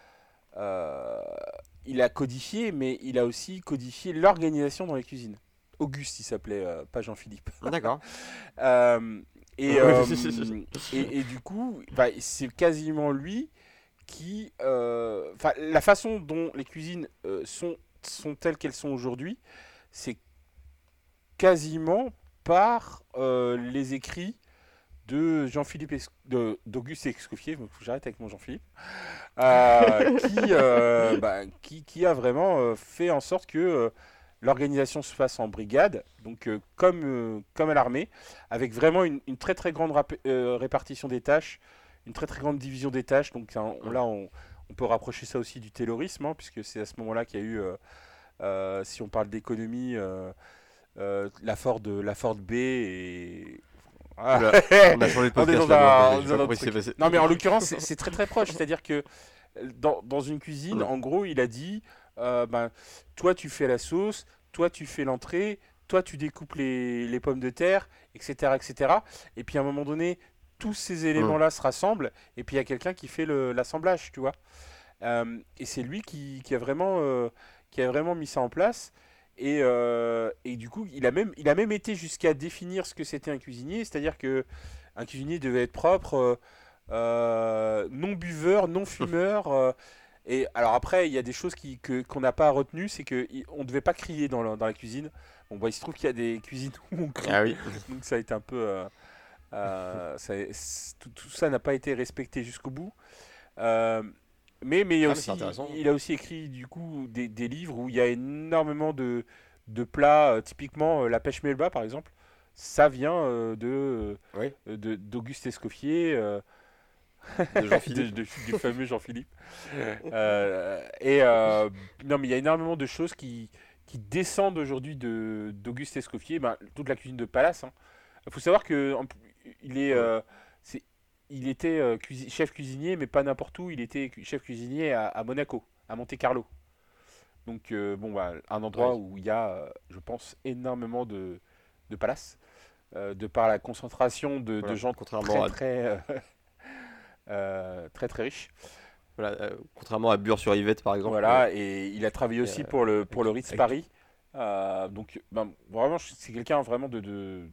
il a codifié, mais il a aussi codifié l'organisation dans les cuisines. Auguste, il s'appelait, euh, pas Jean-Philippe. Ah, D'accord. Euh, et, euh, et, et du coup, bah, c'est quasiment lui qui... euh, Enfin, la façon dont les cuisines euh, sont, sont telles qu'elles sont aujourd'hui, c'est quasiment par euh, les écrits de Jean-Philippe d'Auguste Escoffier, faut que j'arrête avec mon Jean-Philippe, euh, qui, euh, bah, qui, qui a vraiment euh, fait en sorte que euh, l'organisation se fasse en brigade, donc euh, comme, euh, comme à l'armée, avec vraiment une, une très très grande rap- euh, répartition des tâches, une très très grande division des tâches. Donc on- là, on, on peut rapprocher ça aussi du taylorisme, hein, puisque c'est à ce moment-là qu'il y a eu, si on parle d'économie, la Ford, la Ford B et Ah. Oula, On a changé de podcast. là. Non, mais en l'occurrence, c'est- très très proche. C'est-à-dire que dans, dans une cuisine, en gros, il a dit euh, ben, toi, tu fais la sauce, toi, tu fais l'entrée, toi, tu découpes les, les pommes de terre, etc., etc. Et puis à un moment donné, tous ces éléments-là se rassemblent, et puis il y a quelqu'un qui fait l'assemblage, tu vois. Euh, et c'est lui qui, qui a vraiment, euh, qui a vraiment mis ça en place. Et, euh, et du coup, il a même, il a même été jusqu'à définir ce que c'était un cuisinier, c'est-à-dire que un cuisinier devait être propre, non buveur, non fumeur. Et alors après, il y a des choses qui, que, qu'on n'a pas retenues, c'est qu'on ne devait pas crier dans la, dans la cuisine. Bon, bah, il se trouve qu'il y a des cuisines où on crie, Ah oui. donc ça a été un peu... euh, euh, ça- tout, tout ça n'a pas été respecté jusqu'au bout. Euh, mais, mais, il, y a Ah, aussi, intéressant. il a aussi écrit du coup des, des livres où il y a énormément de, de plats, typiquement la pêche melba par exemple. Ça vient de, Oui. de- d'Auguste Escoffier, De de- Jean-Philippe. de- du fameux Jean-Philippe. Euh, et euh, non, mais il y a énormément de choses qui, qui descendent aujourd'hui de, d'Auguste Escoffier, ben, toute la cuisine de Palace. Il faut savoir que en plus, il est, euh, il était cuisi- chef cuisinier, mais pas n'importe où. Il était cu- chef cuisinier à, à Monaco, à Monte Carlo. Donc bon, bah, un endroit Ouais. où il y a, je pense, énormément de, de palaces, euh, de par la concentration de, gens contrairement très à- très, très très riches. Voilà, euh, contrairement à Bure-sur-Yvette, par exemple. Voilà, et il a travaillé aussi euh, pour le, pour le Ritz Paris. Euh, donc, ben, vraiment, c'est quelqu'un vraiment de, de,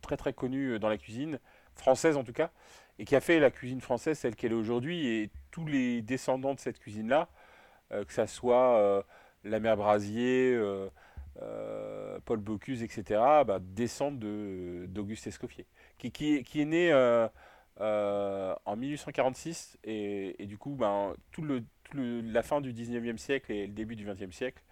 très très connu dans la cuisine, française en tout cas, et qui a fait la cuisine française telle qu'elle est aujourd'hui. Et tous les descendants de cette cuisine-là, euh, que ça soit euh, la mère Brasier, euh, euh, Paul Bocuse, etc., bah, descendent de- d'Auguste Escoffier, qui, qui, est, qui est né euh, euh, en 1846, et, et du coup, ben, tout le, tout le- la fin du 19e siècle et le début du 20e siècle,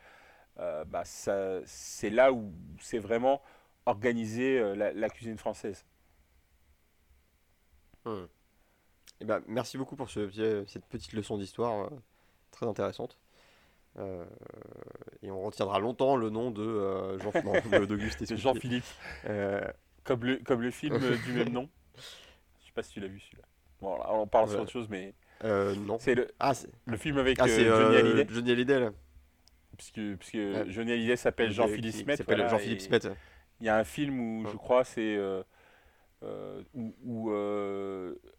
euh, ça- c'est là où c'est vraiment organisé euh, la, la cuisine française. Hmm. Eh ben, merci beaucoup pour ce, cette petite leçon d'histoire euh, très intéressante. Euh, et on retiendra longtemps le nom de euh, Jean. Jean-Philippe, Euh, comme le, comme le film du même nom. Pas si tu l'as vu celui-là. Bon, là, on parle sur autre chose, mais euh, non. c'est le, Ah, le film avec ah, euh, Johnny euh, Hallyday. Johnny Hallyday, là. Puisque, puisque Ouais. Johnny Hallyday s'appelle Jean-Philippe Smet. s'appelle voilà, Jean-Philippe et Smet. Il y a un film où Ouais. je crois c'est euh, euh, où, où,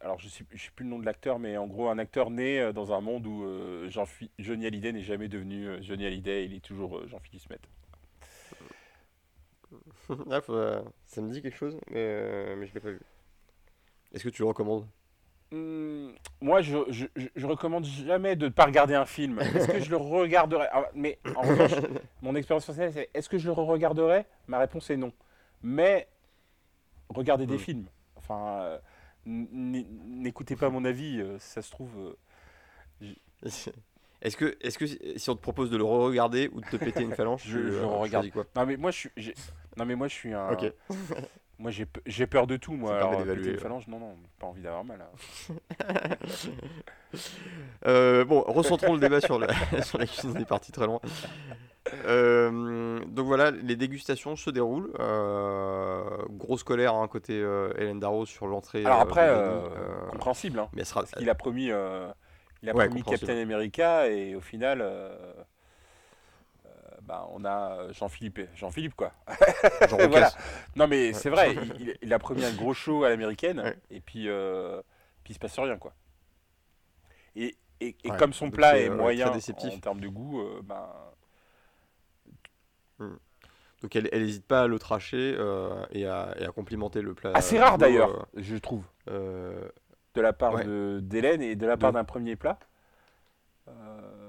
alors je sais, je sais plus le nom de l'acteur, mais en gros un acteur né dans un monde où Jean Johnny Hallyday n'est jamais devenu Johnny Hallyday, il est toujours Jean-Philippe Smet. Ah, faut, ça me dit quelque chose, mais, mais je l'ai pas vu. Est-ce que tu le recommandes? Hum, moi, je, je, je- je recommande jamais de ne pas regarder un film. Est-ce que je le regarderai Ah, Mais en revanche, mon expérience personnelle, c'est est-ce que je le regarderai Ma réponse est non. Mais regardez des Hmm. films. Enfin, euh, n'écoutez pas mon avis. euh, ça se trouve. euh, Est-ce que, est que si on te propose de le re-regarder ou de te péter une phalange, Je- je euh, regarde. quoi? Non, mais moi, je suis. Non, mais moi, je suis un. Ok. Moi, j'ai pe- j'ai peur de tout, moi. Alors, d'évaluer, péter une ouais. phalange, non, non, pas envie d'avoir mal. hein. Euh, bon, recentrons le débat sur la, sur la cuisine, on est parti très loin. Euh, donc voilà, les dégustations se déroulent. Euh, grosse colère hein, côté Hélène Darroze sur l'entrée. Alors après, compréhensible, hein. mais elle sera, Parce qu'il a promis, il a Ouais, promis. Captain America et au final, bah, on a Jean-Philippe, Jean-Philippe quoi. Jean Voilà. Rocasse. Non mais c'est vrai, il, a promis un gros show à l'américaine Ouais. et puis, euh, puis il se passe rien quoi. Et, et, et Ouais, comme son plat est euh, moyen déceptif. en termes de goût, euh, ben, Donc elle n'hésite pas à le tracher euh, et, à, et à complimenter le plat. assez rare d'ailleurs, je trouve, euh, euh, de la part d'Hélène et de la part d'un premier plat. Euh,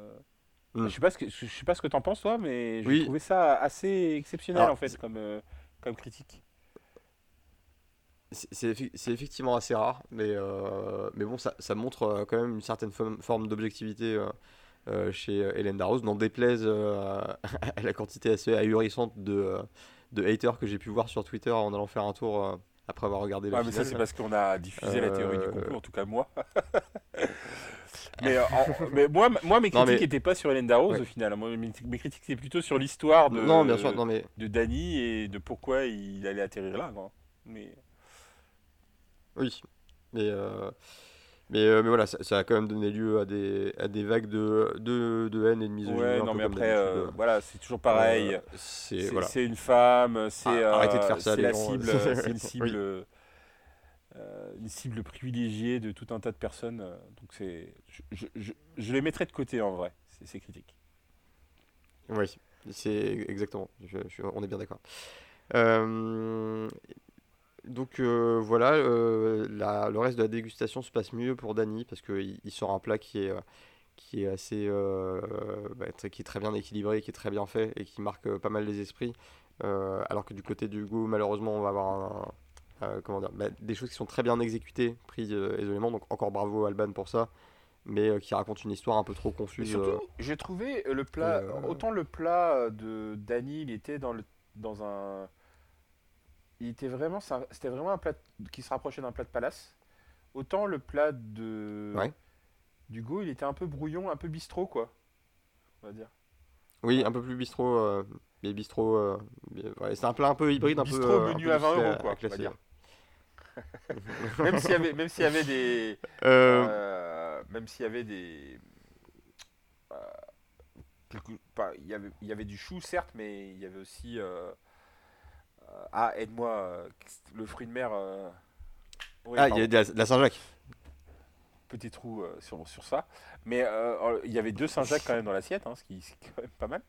Hmm. Je sais pas ce que je sais pas ce que t'en penses toi, mais j'ai Oui. trouvé ça assez exceptionnel Alors, en fait comme euh, comme critique. c'est effectivement assez rare, mais, euh, mais bon, ça, ça montre euh, quand même une certaine forme, d'objectivité euh, chez Hélène Darroze, n'en déplaise à la quantité assez ahurissante de, de haters que j'ai pu voir sur Twitter en allant faire un tour après avoir regardé la Ouais, mais ça c'est parce qu'on a diffusé la théorie du complot, en tout cas moi. mais, euh, en- mais moi, moi, mes critiques mais- n'étaient pas sur Hélène Darroze Ouais. au final. Moi, mes, mes critiques c'était plutôt sur l'histoire de, Non, bien sûr, non mais de Danny et de pourquoi il allait atterrir là. quoi. Mais Oui, mais, euh, mais, euh, mais voilà, ça, ça a quand même donné lieu à des, à des vagues de, de, de haine et de misogynie. ouais, non, mais après, euh, voilà, c'est toujours pareil. C'est voilà. une femme, c'est Ah, arrêtez de faire ça, la gens, cible, c'est une cible, une cible privilégiée de tout un tas de personnes. Donc c'est, je, les mettrais de côté en vrai, ces, critiques. Oui, c'est exactement. On est bien d'accord. Euh, donc euh, voilà, euh, le reste de la dégustation se passe mieux pour Dany parce qu'il il sort un plat qui est, qui est assez, bah, qui est très bien équilibré, qui est très bien fait et qui marque pas mal les esprits. Alors que du côté du goût, malheureusement, on va avoir bah, des choses qui sont très bien exécutées, prises euh, isolément. Donc encore bravo Alban pour ça, mais euh, qui raconte une histoire un peu trop confuse. surtout, euh, j'ai trouvé le plat, euh, autant le plat de Danny, il était dans, le, dans un. Il était vraiment. C'était vraiment un plat qui se rapprochait d'un plat de palace. Autant le plat de. Ouais. d'Hugo, il était un peu brouillon, un peu bistrot, quoi. On va dire. Oui, un peu plus bistrot. mais bistrot. ouais, c'est un plat un peu hybride, un peu. Bistrot euh, un menu peu à 20 difficile euros, quoi, on va classer. dire. même s'il y avait, même s'il y avait des. Même s'il y avait des. quelque- pas- il, y avait, il y avait du chou, certes, mais il y avait aussi. euh, euh, ah, aide-moi, euh, le fruit de mer. oui, Ah, il y a de la, Saint-Jacques. petit trou euh, sur, sur ça. Mais euh, il y avait deux Saint-Jacques quand même dans l'assiette, hein, ce qui est quand même pas mal.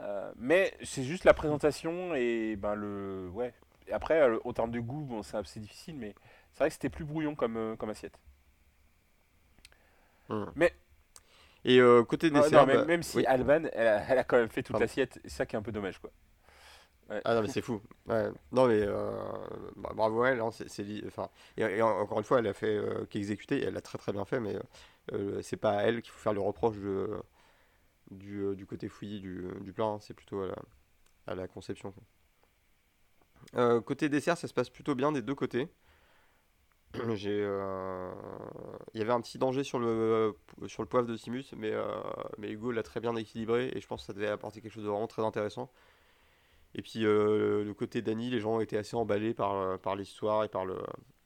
Euh, mais c'est juste la présentation et ben le. Ouais. Après, en termes de goût, bon, c'est difficile, mais c'est vrai que c'était plus brouillon comme, comme assiette. Et euh, côté non, mais bah, même si oui. Alban, elle a, elle a quand même fait toute l'assiette, c'est ça qui est un peu dommage, quoi. Ah non, mais c'est fou. Ouais. Non, mais euh, bah, bravo à elle. hein, c'est, enfin, et, et en- encore une fois, elle a fait euh, qu'exécuter. et Elle l'a très très bien fait, mais euh, c'est pas à elle qu'il faut faire le reproche de, du, du côté fouillis du, du plat. hein, c'est plutôt à la, à la conception. quoi. Côté dessert, ça se passe plutôt bien des deux côtés. J'ai, euh, il y avait un petit danger sur le, sur le poivre de Simus, mais, euh, mais Hugo l'a très bien équilibré et je pense que ça devait apporter quelque chose de vraiment très intéressant. Et puis euh, le côté Dany, les gens ont été assez emballés par, par l'histoire et par le,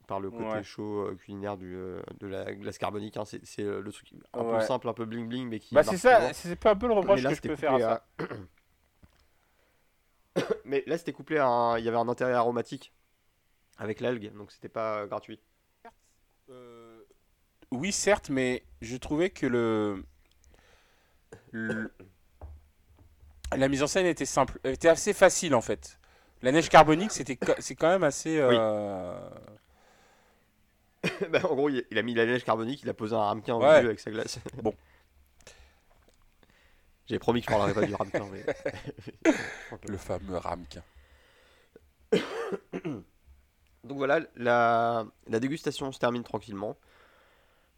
par le côté Ouais. chaud culinaire du, de la glace carbonique. hein. C'est, le truc un peu simple, un peu bling bling, mais qui Bah, c'est ça, c'est pas un peu le reproche là, que je peux faire à ça. à- Mais là, c'était couplé à un... Il y avait un intérêt aromatique avec l'algue, donc c'était pas gratuit. Euh, Oui, certes, mais je trouvais que le... le- La mise en scène était simple, elle était assez facile en fait. La neige carbonique, c'était c'est quand même assez. Oui. euh, Bah, en gros, il a mis la neige carbonique, il a posé un ramequin au Ouais. milieu avec sa glace. Bon. J'ai promis que je parlerais pas du ramequin. mais- Le fameux ramequin. Donc voilà, la, la dégustation se termine tranquillement.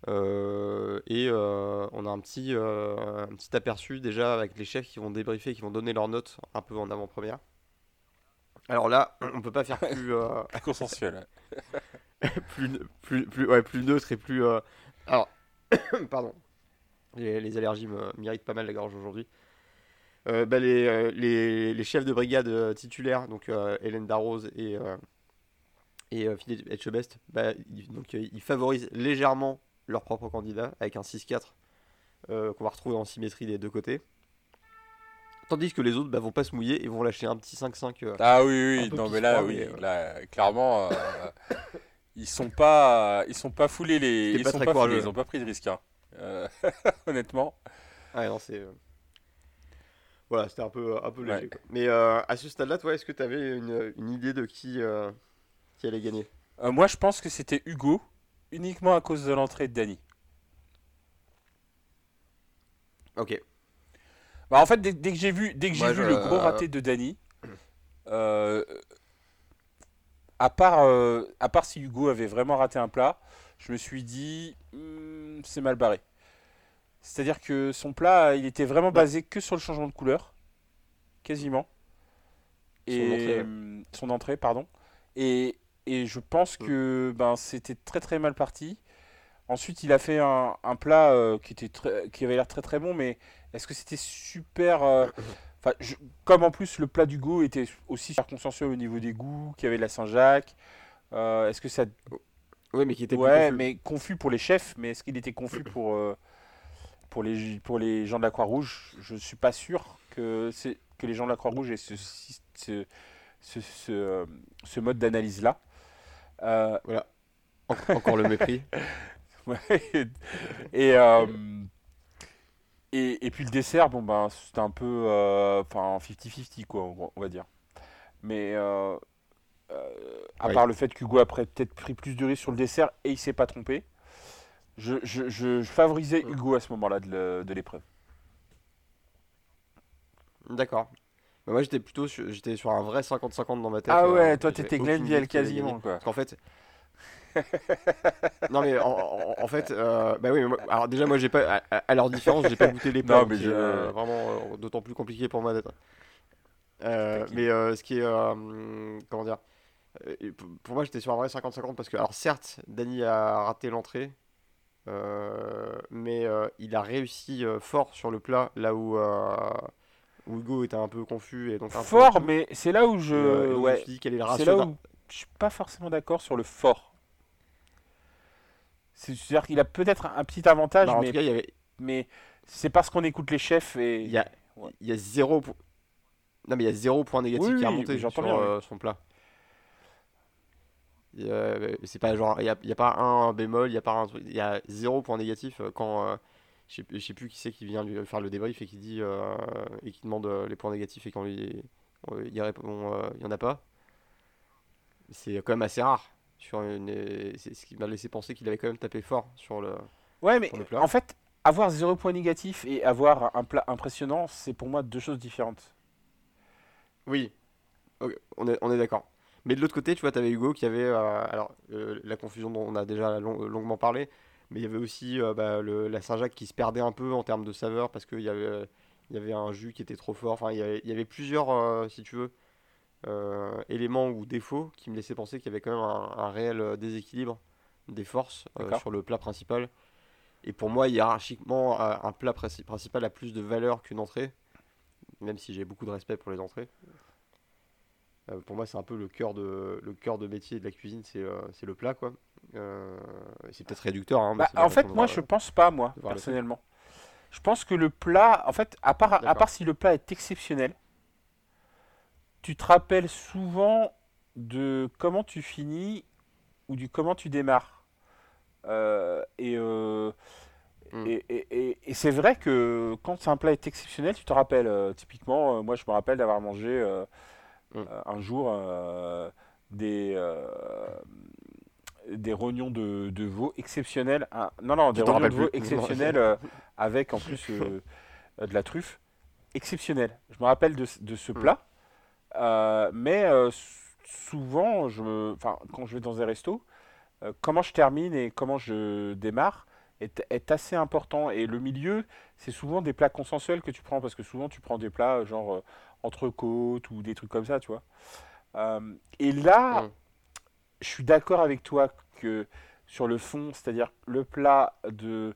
Euh, et euh, on a un petit, euh, un petit aperçu déjà avec les chefs qui vont débriefer, qui vont donner leurs notes un peu en avant-première. Alors là, on peut pas faire plus, Plus consensuel. plus, plus, plus, ouais, plus neutre et plus. Alors, pardon. Les, les allergies me m'irritent pas mal la gorge aujourd'hui. Bah, les, les, les chefs de brigade titulaires, donc Hélène Darroze et, et euh, Philippe Etchebest, bah, ils, donc, euh, ils favorisent légèrement leur propre candidat avec un 6-4 euh, qu'on va retrouver en symétrie des deux côtés. Tandis que les autres bah, vont pas se mouiller et vont lâcher un petit 5-5. euh. Ah oui, oui, non mais là, oui, mais, euh, là, clairement, euh, ils sont pas, ils sont pas foulés les, ils pas sont pas foulés, ils ont pas pris de risque, hein. Euh, honnêtement. Ouais, non, c'est. euh, Voilà, c'était un peu, un peu léger. Ouais. Mais euh, à ce stade-là, toi, est-ce que tu avais une, une idée de qui, euh, qui allait gagner Euh, moi, je pense que c'était Hugo, uniquement à cause de l'entrée de Dany. Ok. Bah, en fait, dès, dès que j'ai vu, dès que j'ai vu je- le gros raté de Dany, euh, à part, euh, à part si Hugo avait vraiment raté un plat, je me suis dit, Hmm, c'est mal barré. C'est-à-dire que son plat, il était vraiment basé que sur le changement de couleur, quasiment. Son Et entrée, ouais. hum, son entrée, pardon. Et, et je pense Mm. que ben, c'était très très mal parti. Ensuite, il a fait un, un plat euh, qui, était très- qui avait l'air très très bon, mais est-ce que c'était super. euh, enfin, comme en plus le plat d'Hugo était aussi super consensuel au niveau des goûts, qu'il y avait de la Saint-Jacques, euh, est-ce que ça. Oui, mais qui était Ouais, confus. mais confus pour les chefs, mais est-ce qu'il était confus pour, pour, les, pour les gens de la Croix-Rouge? Je ne suis pas sûr que, que les gens de la Croix-Rouge aient ce, ce, ce mode d'analyse-là. Euh, En- Encore le mépris. Et, euh, et, et puis le dessert, bon ben c'était un peu euh, enfin 50-50 quoi, on on va dire. Mais euh, euh, à part le fait qu'Hugo a peut-être pris plus de risques sur le dessert et il s'est pas trompé, je, je, je- je favorisais Hugo à ce moment-là de l'épreuve. D'accord. Bah, moi, j'étais plutôt sur, j'étais sur un vrai 50-50 dans ma tête. Ah euh, ouais, toi j'avais t'étais allait quasiment quoi. Parce qu'en fait. non mais en, en- en fait, euh, bah oui, mais moi- alors déjà moi j'ai pas, à, leur différence, j'ai pas goûté les plats, Non, donc mais c'est je- euh, vraiment euh, d'autant plus compliqué pour moi d'être. Euh, mais euh, ce qui est, euh, comment dire, euh, pour moi j'étais sur un vrai 50-50 parce que alors certes, Dany a raté l'entrée, euh, mais euh, il a réussi euh, fort sur le plat là où, euh, où Hugo était un peu confus et donc un Fort, mais c'est là où je, euh, ouais, quel est le c'est ratio là d'un- où je suis pas forcément d'accord sur le fort. C'est- C'est-à-dire qu'il a peut-être un petit avantage, en mais tout cas, il y avait, mais c'est parce qu'on écoute les chefs et Il y a, Ouais. il y a zéro. Non, mais il y a zéro point négatif Oui, qui a remonté sur bien, euh, son plat. A- C'est pas genre, il y a, il y a pas un bémol, il y a pas un truc, il y a zéro point négatif euh, quand euh, je sais, je sais plus qui c'est qui vient lui faire le débrief et qui dit euh, et qui demande euh, les points négatifs et quand lui euh, il répond euh, il y en a pas. C'est quand même assez rare sur une, c'est ce qui m'a laissé penser qu'il avait quand même tapé fort sur le. Ouais, mais le en fait, avoir zéro point négatif et avoir un plat impressionnant, c'est pour moi deux choses différentes. Oui, on est, on est d'accord. Mais de l'autre côté, tu vois, tu avais Hugo qui avait euh, alors euh, la confusion dont on a déjà long- longuement parlé, mais il y avait aussi euh, bah, le- la Saint-Jacques qui se perdait un peu en termes de saveur parce qu'il y avait, il y avait un jus qui était trop fort. Enfin, il y avait, il y avait plusieurs, euh, si tu veux, euh, éléments ou défauts qui me laissaient penser qu'il y avait quand même un, un réel déséquilibre des forces sur le plat principal. Et pour moi, hiérarchiquement, un plat princi- principal a plus de valeur qu'une entrée, même si j'ai beaucoup de respect pour les entrées. Euh, pour moi, c'est un peu le cœur de le cœur de métier de la cuisine, c'est euh, c'est le plat, quoi. Euh, c'est peut-être réducteur, hein, Bah, en fait, moi, je euh, pense pas, moi, personnellement. Je pense que le plat, en fait, à part, à part si le plat est exceptionnel, tu te rappelles souvent de comment tu finis ou du comment tu démarres. Euh, et euh, Mm. et, et- et- c'est vrai que quand un plat est exceptionnel, tu te rappelles. euh, typiquement, moi, je me rappelle d'avoir mangé euh, Mm. euh, un jour des, des rognons de, de veau exceptionnels. Ah, non, non, des rognons de veau plus. exceptionnels euh, avec en plus euh, de la truffe exceptionnelle. Je me rappelle de, ce- de ce Mm. plat. Euh, mais souvent, je me, enfin, quand je vais dans un resto, euh, comment je termine et comment je démarre est, est assez important. Et le milieu, c'est souvent des plats consensuels que tu prends, parce que souvent tu prends des plats genre entrecôte ou des trucs comme ça, tu vois. Et là, Mm. Je suis d'accord avec toi que sur le fond, c'est-à-dire le plat de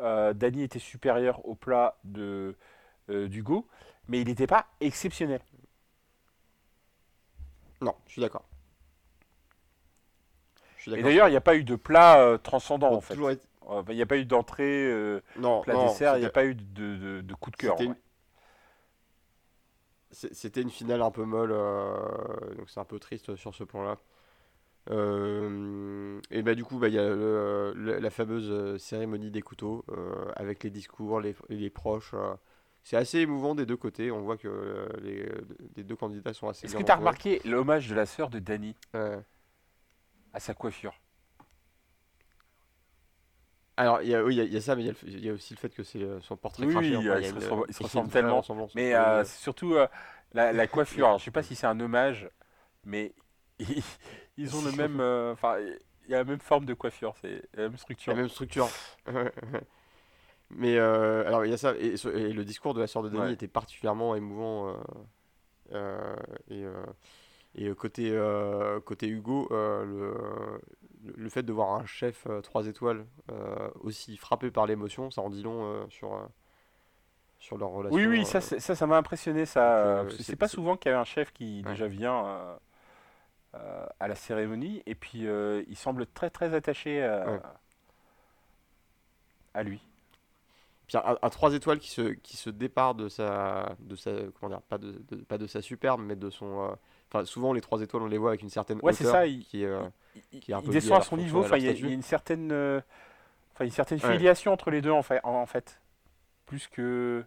euh, Dany était supérieur au plat de euh, d'Hugo, mais il n'était pas exceptionnel. Non, je suis d'accord. Et d'ailleurs, il n'y a pas eu de plat euh, transcendant en fait. être- Euh, Il n'y a pas eu d'entrée, euh, plat non, dessert, il n'y a pas eu de, de- de coup de cœur. c'était une- finale un peu molle, donc c'est un peu triste sur ce plan-là. Euh, et bah du coup, bah, il y a le- le- la fameuse euh, cérémonie des couteaux euh, avec les discours, les, les proches. euh. c'est assez émouvant des deux côtés. On voit que les, les deux candidats sont assez Est-ce que tu as remarqué l'hommage de la sœur de Danny Ouais. à sa coiffure? Alors, il y a, oui, il y a- il y a ça, mais il y a, le- il y a aussi le fait que c'est son portrait Oui, craché. oui, enfin, il se une- se vraie tellement. Mais surtout la, la coiffure. Alors, je sais pas si c'est un hommage, mais ils, ont le même. euh, Enfin, il y a la même forme de coiffure, c'est la même structure. La même structure. Mais euh, alors il y a ça et, le discours de la sœur de Denis Ouais. était particulièrement émouvant euh, euh, et, euh, et euh, côté euh, côté Hugo euh, le, le fait de voir un chef 3 étoiles euh, aussi frappé par l'émotion ça en dit long euh, sur euh, sur leur relation. Oui, oui, euh, ça, ça, m'a impressionné. Ça, euh, euh, c'est- pas souvent qu'il y a un chef qui Ouais. déjà vient euh, euh, à la cérémonie et puis euh, il semble très très attaché à, Ouais. à lui. Puis un, un 3 étoiles qui se, qui se départ de sa, de sa comment dire, pas de, de- pas de sa superbe, mais de son. euh, Enfin, souvent les 3 étoiles, on les voit avec une certaine Ouais, c'est hauteur ça, il- qui est. euh, Il, qui est un il peu lié descend à son niveau. Enfin, il y, a- une certaine, euh, enfin, une certaine Ouais. filiation entre les deux en fait. En fait, plus que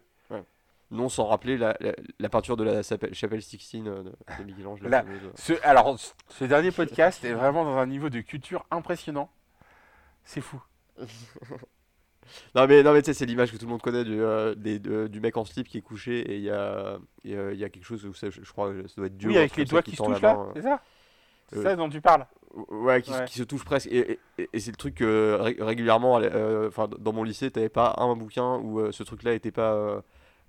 non sans rappeler la, la, la peinture de la chapelle, Sixtine euh, de, de Michel-Ange. euh. ce. Alors, ce dernier podcast est vraiment dans un niveau de culture impressionnant. C'est fou. Non mais, non, mais tu sais, c'est l'image que tout le monde connaît du, euh, des- de- du mec en slip qui est couché et il y a, il y a quelque chose où ça, je, je crois que ça doit être Dieu. oui, avec truc les doigts qui se touchent là, c'est ça. C'est euh, ça dont tu parles. Ouais, qui, se- Ouais. qui se touche presque. Et, et- et c'est le truc que ré- régulièrement, euh, dans mon lycée, t'avais pas un bouquin où ce truc-là était pas,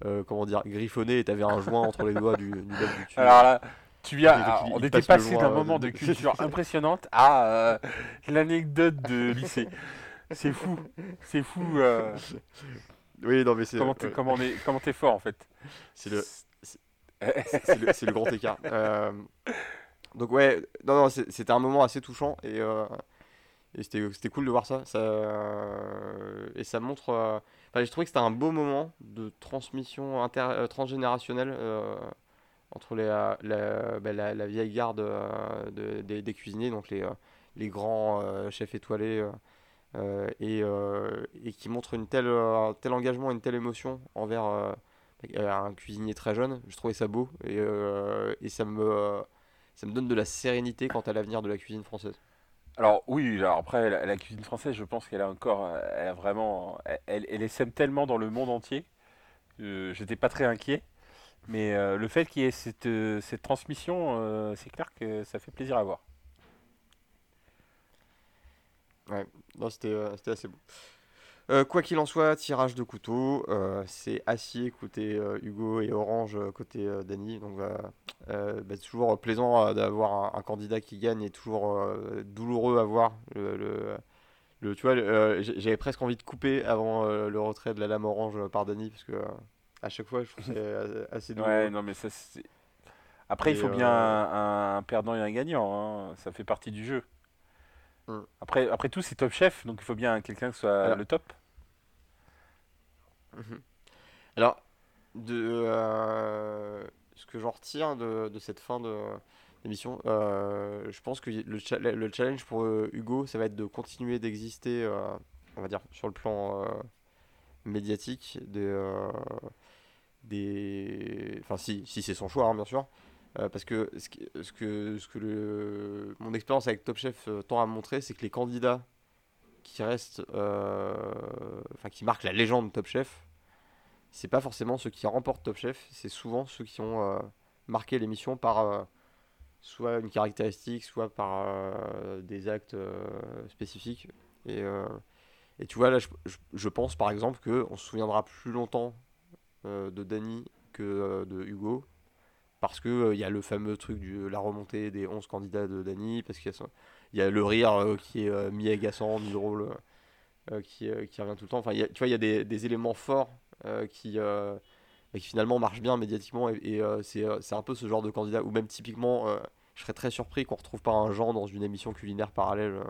euh, comment dire, griffonné et t'avais un joint entre les doigts du. Alors là, tu viens. Il- alors, il- on il était passé d'un euh, moment de- culture impressionnante à euh, l'anecdote de lycée. C'est fou. C'est fou. euh, Oui, non, mais c'est comment t'es comment on est- comment t'es fort en fait. c'est le, c'est le, c'est le grand écart. Donc ouais, non, non, c'était un moment assez touchant et, et c'était cool de voir ça. ça euh, et ça montre. euh, j'ai trouvé que c'était un beau moment de transmission inter, euh, transgénérationnelle euh, entre les, la, bah, la- la vieille garde de- des, des cuisiniers, donc les, les grands chefs étoilés. et, et qui montre une telle, un tel engagement, une telle émotion envers euh, un cuisinier très jeune. Je trouvais ça beau et, et ça, me, ça me donne de la sérénité quant à l'avenir de la cuisine française. Alors oui, alors après la, cuisine française, je pense qu'elle a encore, euh, elle a vraiment, elle, elle, essaime tellement dans le monde entier. J'étais pas très inquiet, mais euh, le fait qu'il y ait cette, euh, transmission, c'est clair que ça fait plaisir à voir. Non, c'était euh, c'était assez beau. Euh, quoi qu'il en soit, tirage de couteau, euh, c'est acier côté euh, Hugo et orange côté Dany. Donc bah, c'est toujours plaisant d'avoir un, un candidat qui gagne et toujours douloureux à voir. Le, le- le- tu vois, j'avais presque envie de couper avant le retrait de la lame orange par Dany parce que à chaque fois je trouve que c'est assez douloureux. Ouais, non mais ça. Après, il faut bien un, un perdant et un gagnant, hein, Ça fait partie du jeu. Mm. Après, après tout, c'est Top Chef, donc il faut bien quelqu'un qui soit Alors- le top. Mhm. Alors, de, euh, ce que j'en retire de, de cette fin de d'émission, euh, je pense que le, cha- le challenge pour euh, Hugo, ça va être de continuer d'exister, on va dire, sur le plan médiatique, euh, des... Enfin, si, si c'est son choix, hein, bien sûr. Euh, parce que ce, que, ce que mon expérience avec Top Chef euh, tend à montrer, c'est que les candidats qui restent, euh, enfin qui marquent la légende Top Chef, c'est pas forcément ceux qui remportent Top Chef, c'est souvent ceux qui ont marqué l'émission par soit une caractéristique, soit par des actes spécifiques. Et, et tu vois, là, je, je- pense par exemple qu'on se souviendra plus longtemps de Danny que de Hugo. Parce qu'il il y a le fameux truc de la remontée des 11 candidats de Danny, parce qu'il y a, y le rire euh, qui est euh, mi-agaçant, mi-drôle, euh, euh, qui, euh, qui revient tout le temps. Enfin, y a- tu vois, il y a des, des éléments forts euh, qui, euh, qui finalement marchent bien médiatiquement. Et, et, euh, c'est euh, c'est un peu ce genre de candidat, ou même typiquement, euh, je serais très surpris qu'on retrouve pas un Jean dans une émission culinaire parallèle. euh,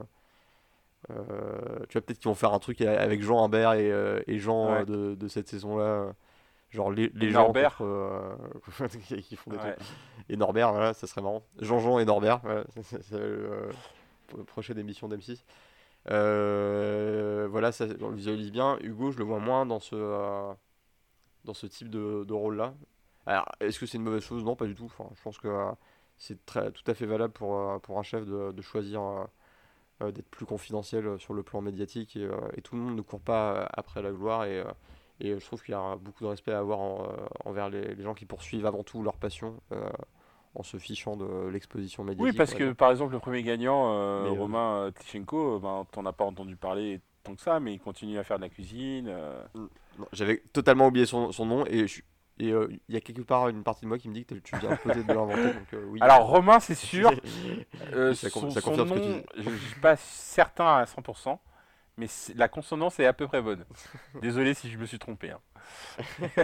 euh, tu vois, peut-être qu'ils vont faire un truc avec Jean Imbert et, euh, et Jean Ouais. euh, de, de cette saison-là. Genre les, les Et gens Norbert. contre, euh, qui font des Ouais. trucs. Et Norbert, voilà, ça serait marrant. Jean-Jean et Norbert, voilà, c'est- c'est, euh, prochaine émission d'M6. Euh, voilà, ça, on le visualise bien. Hugo, je le vois moins dans ce, euh, dans ce type de, de rôle-là. Alors, est-ce que c'est une mauvaise chose? Non, pas du tout. Enfin, je pense que euh, c'est très, tout à fait valable pour, pour un chef de, de choisir d'être plus confidentiel sur le plan médiatique. Et, et tout le monde ne court pas après la gloire. Et, et je trouve qu'il y a beaucoup de respect à avoir en- euh, envers les, les gens qui poursuivent avant tout leur passion euh, en se fichant de l'exposition médiatique. Oui, parce que par exemple, le premier gagnant, euh, euh, Romain euh, Tlichenko, euh, ben, t'en as pas entendu parler tant que ça, mais il continue à faire de la cuisine. euh. Non, J'avais totalement oublié son, son nom et je- euh, il y a quelque part une partie de moi qui me dit que tu viens peut-être de l'inventer. Euh, oui. Alors, Romain, c'est sûr. euh, Ça son, ça son confirme ce que nom, je ne suis pas certain à 100%, mais la consonance est à peu près bonne. Désolé si je me suis trompé. hein.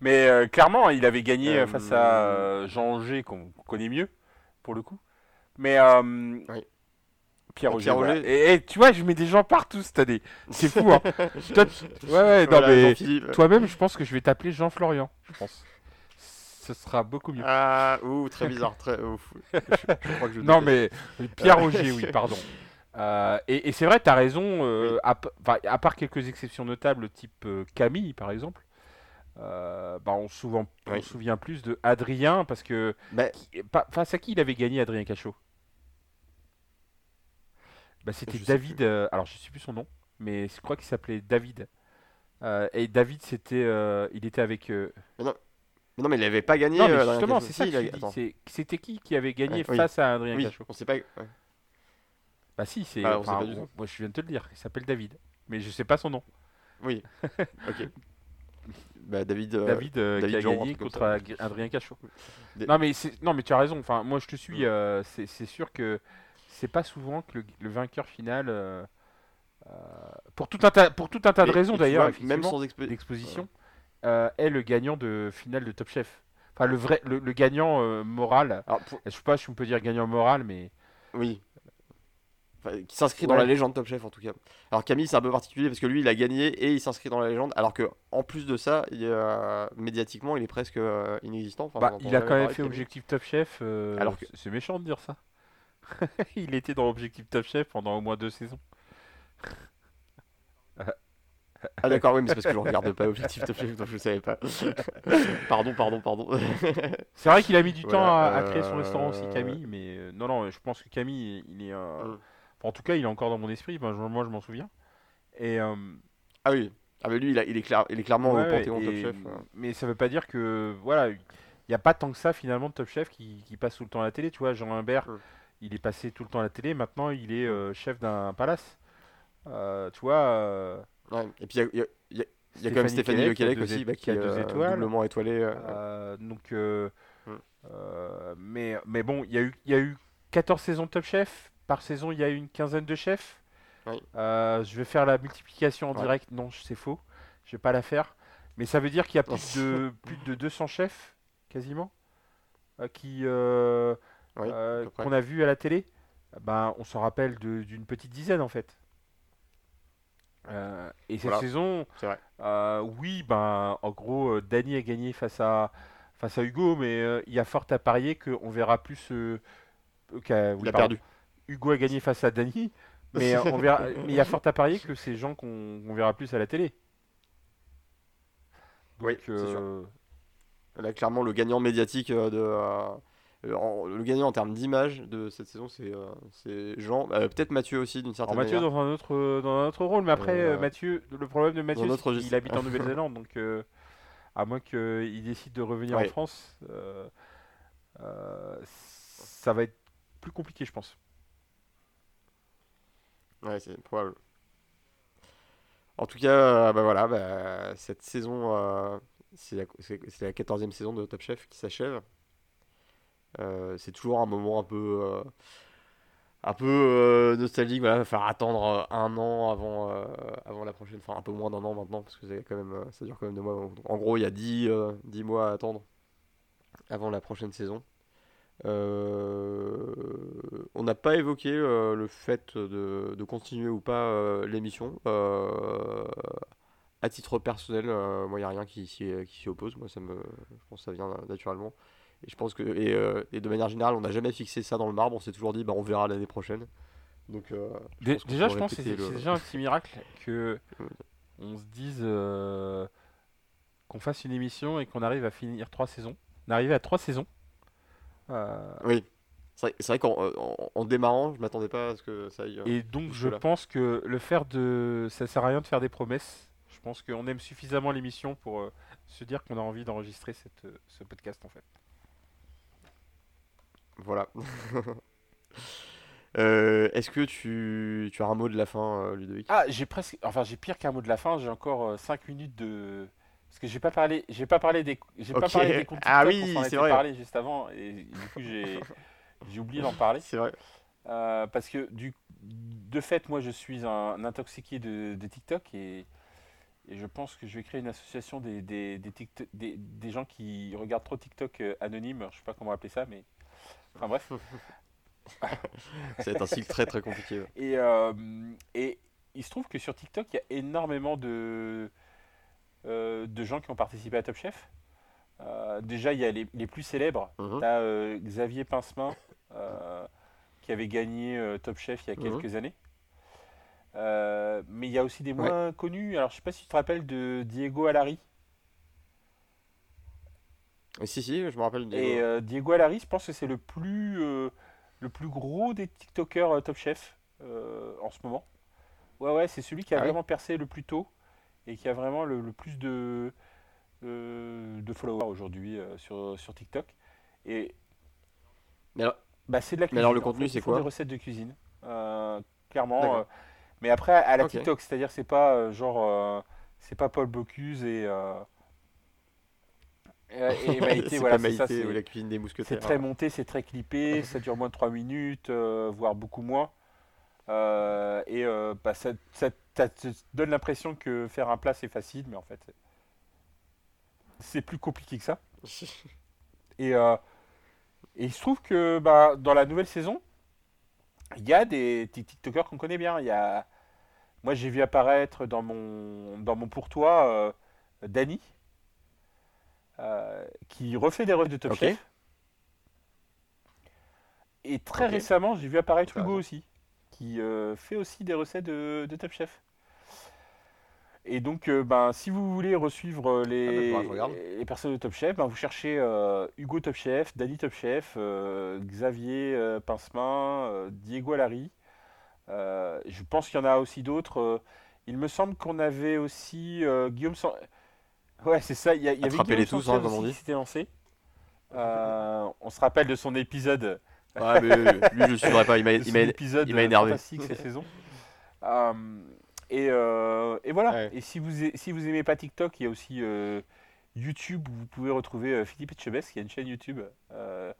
mais euh, clairement, il avait gagné Euh, face à euh, Jean Auger, qu'on connaît mieux, pour le coup. Mais euh, Oui. Pierre Auger. Voilà. Et, et tu vois, je mets des gens partout cette année. C'est fou, hein. Toi, ouais, non, mais toi-même, je pense que je vais t'appeler Jean-Florian, je pense. Ce sera beaucoup mieux. Ah, ouh, très bizarre. Très, ouf. Je, je crois que je Non, mais Pierre Auger, oui, pardon. Euh, et et c'est vrai, tu as raison, euh, à, part quelques exceptions notables, type euh, Camille, par exemple, bah, on, se souvent, Oui. souvient plus de Adrien, parce que. Bah, qui- Face à qui il avait gagné Adrien Cachot? Bah, C'était David, alors je sais plus son nom, mais je crois qu'il s'appelait David. Et David, c'était, il était avec. euh, mais non, mais il avait pas gagné. Non, mais justement, c'est ça C'était qui qui avait gagné Ouais, oui. face à Adrien Oui, Cachot? on sait pas. ouais. Bah si, c'est. Ah, enfin, tout. moi je viens de te le dire, il s'appelle David. Mais je sais pas son nom. Oui. ok. Bah, David. euh, David, euh, David qui a Jean, gagné contre Adrien Cachot. Des- Non mais non mais tu as raison. Enfin moi je te suis. Mm. euh, c'est sûr que c'est pas souvent que le, le vainqueur final. euh, euh, pour tout un tas pour tout un tas de raisons d'ailleurs Même sans expo- d'exposition euh, est le gagnant de finale de Top Chef. Enfin le vrai le, le gagnant moral. Alors, pour- Je sais pas si on peut dire gagnant moral mais Oui. Enfin, qui s'inscrit dans la légende Top Chef en tout cas. Alors Camille c'est un peu particulier parce que lui il a gagné et il s'inscrit dans la légende alors que en plus de ça il, euh, médiatiquement il est presque euh, inexistant. Enfin, bah, il a quand même fait. Objectif Top Chef. euh, Alors que- c'est méchant de dire ça. il était dans Objectif Top Chef pendant au moins deux saisons. Ah d'accord oui mais c'est parce que je regarde pas Objectif Top Chef donc je savais pas. pardon pardon pardon. C'est vrai qu'il a mis du temps à, créer son restaurant aussi, euh, Camille, mais non, non, je pense que Camille, il est. Mm. En tout cas, il est encore dans mon esprit, ben, je- moi je m'en souviens. Et. euh, ah oui. Ah mais lui il, a- il est, clair, il est clairement ouais, au panthéon et- Top Chef. Mais ça veut pas dire que. Voilà, il n'y a pas tant que ça finalement de Top Chef qui, qui passe tout le temps à la télé. Tu vois, Jean Imbert, Mm. il est passé tout le temps à la télé, maintenant il est euh, chef d'un palace. Euh, tu vois. Ouais. Et puis il y a, y a- y a- il y a quand même Stéphanie deux aussi bah, qui a deux étoiles. doublement étoilé. Euh, donc, mais, mais bon, il y, a eu- il y a eu 14 saisons de Top Chef. Par saison, il y a une quinzaine de chefs. Oui. Euh, je vais faire la multiplication en Ouais. direct. Non, c'est faux. Je vais pas la faire. Mais ça veut dire qu'il y a plus de, plus de 200 chefs, quasiment, euh, qui, euh, Oui, euh, qu'on a vu à la télé. Ben, on s'en rappelle de- d'une petite dizaine, en fait. Et cette Voilà. saison, oui, ben, en gros, Dany a gagné face à, face à Hugo, mais il y a fort à parier qu'on verra plus. qu'a- oui, Il a pardon. perdu. Hugo a gagné face à Dany, mais, euh, on verra, mais il y a fort à parier que c'est gens qu'on verra plus à la télé. Oui, sûr. euh, Là, clairement, le gagnant médiatique euh, de. euh, le gagnant en termes d'image de cette saison, c'est euh, Jean. Peut-être Mathieu aussi, d'une alors certaine Mathieu manière. dans un autre euh, dans un autre rôle, mais après Mathieu, le problème de Mathieu, c'est qu'il registre. habite en Nouvelle-Zélande, donc à moins qu'il décide de revenir en. France, ça va être plus compliqué, je pense. Ouais, c'est probable. En tout cas, euh, bah voilà, bah, cette saison, euh, c'est la, la 14e saison de Top Chef qui s'achève. Euh, c'est toujours un moment un peu, un peu nostalgique. Voilà, va attendre un an avant, avant la prochaine, enfin un peu moins d'un an maintenant, parce que ça dure quand même deux mois. En gros, il y a 10, euh, 10 mois à attendre avant la prochaine saison. Euh, on n'a pas évoqué euh, le fait de, de continuer ou pas euh, l'émission. À titre personnel, moi, il n'y a rien qui s'y qui s'y oppose. Moi, ça me, je pense que ça vient naturellement. Et je pense que, et, euh, et de manière générale, on n'a jamais fixé ça dans le marbre. On s'est toujours dit, bah, on verra l'année prochaine. Donc, euh, je Dé- pense qu'on déjà, je pense que c'est le- déjà un petit miracle que on se dise euh, qu'on fasse une émission et qu'on arrive à finir trois saisons. On est arrivé à trois saisons. Euh, Oui. C'est vrai, qu'en en, en démarrant, je m'attendais pas à ce que ça aille. euh, et donc, je pense que le faire de. Ça sert à rien de faire des promesses. Je pense qu'on aime suffisamment l'émission pour euh, se dire qu'on a envie d'enregistrer cette, euh, ce podcast en fait. Voilà. Euh, Est-ce que tu, tu as un mot de la fin, euh, Ludovic? Ah, j'ai presque. Enfin, j'ai pire qu'un mot de la fin. J'ai encore 5 minutes de. Parce que j'ai pas parlé, j'ai pas parlé des, j'ai pas parlé des comptes Ah TikTok, oui, on s'en c'est vrai. parlé juste avant et du coup j'ai, j'ai oublié d'en parler. C'est vrai. Euh, parce que du, de fait, moi je suis un, intoxiqué de, de TikTok et, et je pense que je vais créer une association des, des, des, TikTok- des, des gens qui regardent trop TikTok euh, anonymes. Je sais pas comment appeler ça, mais. Enfin bref. Ça va être un cycle très très compliqué. ouais. Et, euh, et il se trouve que sur TikTok, il y a énormément de, de gens qui ont participé à Top Chef. Euh, déjà, il y a les, les plus célèbres. Mhm. Tu as Xavier Pincemin euh, qui avait gagné euh, Top Chef il y a Mhm. quelques années. Euh, mais il y a aussi des moins connus. Alors, je sais pas si tu te rappelles de Diego Alari. Si, si, je me rappelle. Diego. Et euh, Diego Alari, je pense que c'est le plus, euh, le plus gros des TikTokers euh, Top Chef euh, en ce moment. Ouais, ouais, c'est celui qui a Ah vraiment percé le plus tôt et qui a vraiment le, le plus de, euh, de followers aujourd'hui euh, sur, sur TikTok. Et Mais alors- bah, c'est de la cuisine. Mais alors, le en contenu, c'est quoi Des recettes de cuisine, euh, clairement. Mais après, à la Ok. TikTok, c'est-à-dire c'est pas genre, c'est pas Paul Bocuse et, et, Maïté, voilà, c'est ça. C'est- la cuisine des mousquetaires. c'est très monté, c'est très clippé, ça dure moins de 3 minutes, voire beaucoup moins. Et bah, ça, ça- ça te donne l'impression que faire un plat c'est facile, mais en fait c'est- plus compliqué que ça. Et, euh, et il se trouve que bah, dans la nouvelle saison, il y a des TikTokers qu'on connaît bien. Il y a... Moi j'ai vu apparaître dans mon, dans mon pourtoit euh, Dany, euh, qui refait des recettes de Top Ok. Chef. Et très récemment, j'ai vu apparaître Hugo aussi, qui euh, fait aussi des recettes de, de Top Chef. Et donc, euh, ben, si vous voulez resuivre euh, les, Ah je regarde. les personnes de Top Chef, ben, vous cherchez euh, Hugo Top Chef, Dani Top Chef, euh, Xavier Pincemin, Diego Alari. Je pense qu'il y en a aussi d'autres. il me semble qu'on avait aussi Guillaume San... Ouais, c'est ça. Il y, avait Guillaume tous, hein, comme on dit. qui s'était lancé. On se rappelle de son épisode Ah, mais lui, je le suivrai pas. Il m'a énervé. cette saison. Euh, et, euh, et voilà. Ouais. Et si vous, si vous aimez pas TikTok, il y a aussi euh, YouTube où vous pouvez retrouver euh, Philippe Etchebest, qui a une chaîne YouTube euh,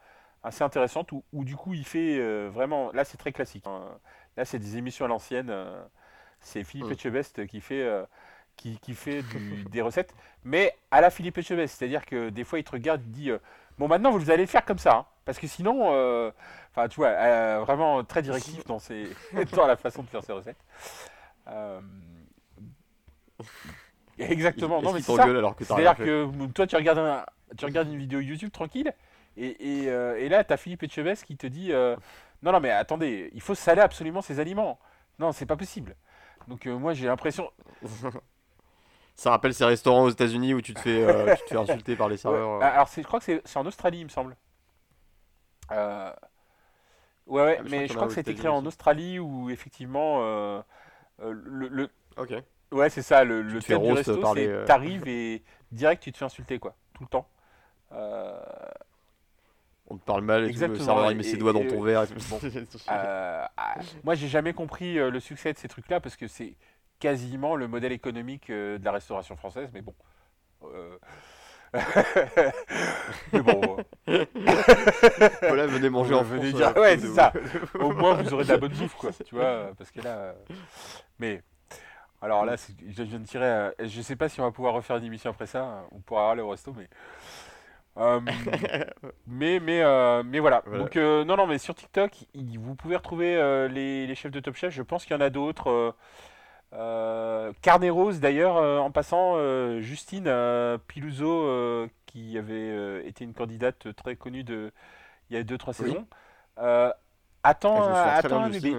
assez intéressante où, où du coup il fait euh, vraiment. Là, c'est très classique. hein. Là, c'est des émissions à l'ancienne. euh, c'est Philippe Mm. Etchebest qui fait. euh, qui, qui fait du- des recettes, mais à la Philippe Etchebest, c'est-à-dire que des fois il te regarde, il te dit euh, Bon, maintenant vous allez le faire comme ça, hein, parce que sinon, euh, enfin, tu vois, euh, vraiment très directif dans, ses, dans la façon de faire ses recettes. Euh, Exactement, non, mais c'est ça. alors que C'est-à-dire que toi, tu regardes, un- tu regardes une vidéo YouTube tranquille, et, et, euh, et là, tu as Philippe Etchebest qui te dit euh, Non, non, mais attendez, il faut saler absolument ces aliments. Non, c'est pas possible. Donc, euh, moi, j'ai l'impression. Ça rappelle ces restaurants aux États-Unis où tu te fais, euh, tu te fais insulter par les serveurs. Ouais, euh. Alors, je crois que c'est en Australie, il me semble. Euh, Ouais, ouais, Ah, mais je crois mais je que c'est écrit en. Australie où effectivement euh, le, le- Ok. ouais c'est ça le, le thème du resto c'est t'arrives et direct tu te fais insulter quoi tout le temps. Euh, On te parle mal et tout, le serveur il met et- ses doigts dans ton verre et euh, ah, moi j'ai jamais compris le succès de ces trucs là parce que c'est quasiment le modèle économique euh, de la restauration française mais bon. euh, mais bon, voilà, venez manger en Venez France. dire- euh, ouais, c'est ça. au moins vous aurez de la bonne bouffe quoi tu vois parce que là euh, mais alors là je viens de tirer euh, je sais pas si on va pouvoir refaire une émission après ça on pourra aller au resto mais euh, mais mais euh, mais voilà, Voilà. donc euh, non non mais sur TikTok vous pouvez retrouver euh, les, les chefs de Top Chef je pense qu'il y en a d'autres euh, Euh, Carneros, d'ailleurs, euh, en passant, euh, Justine euh, Piluso, qui avait été une candidate très connue de, il y a 2-3 Oui. saisons, attend, Ah, attend un bébé.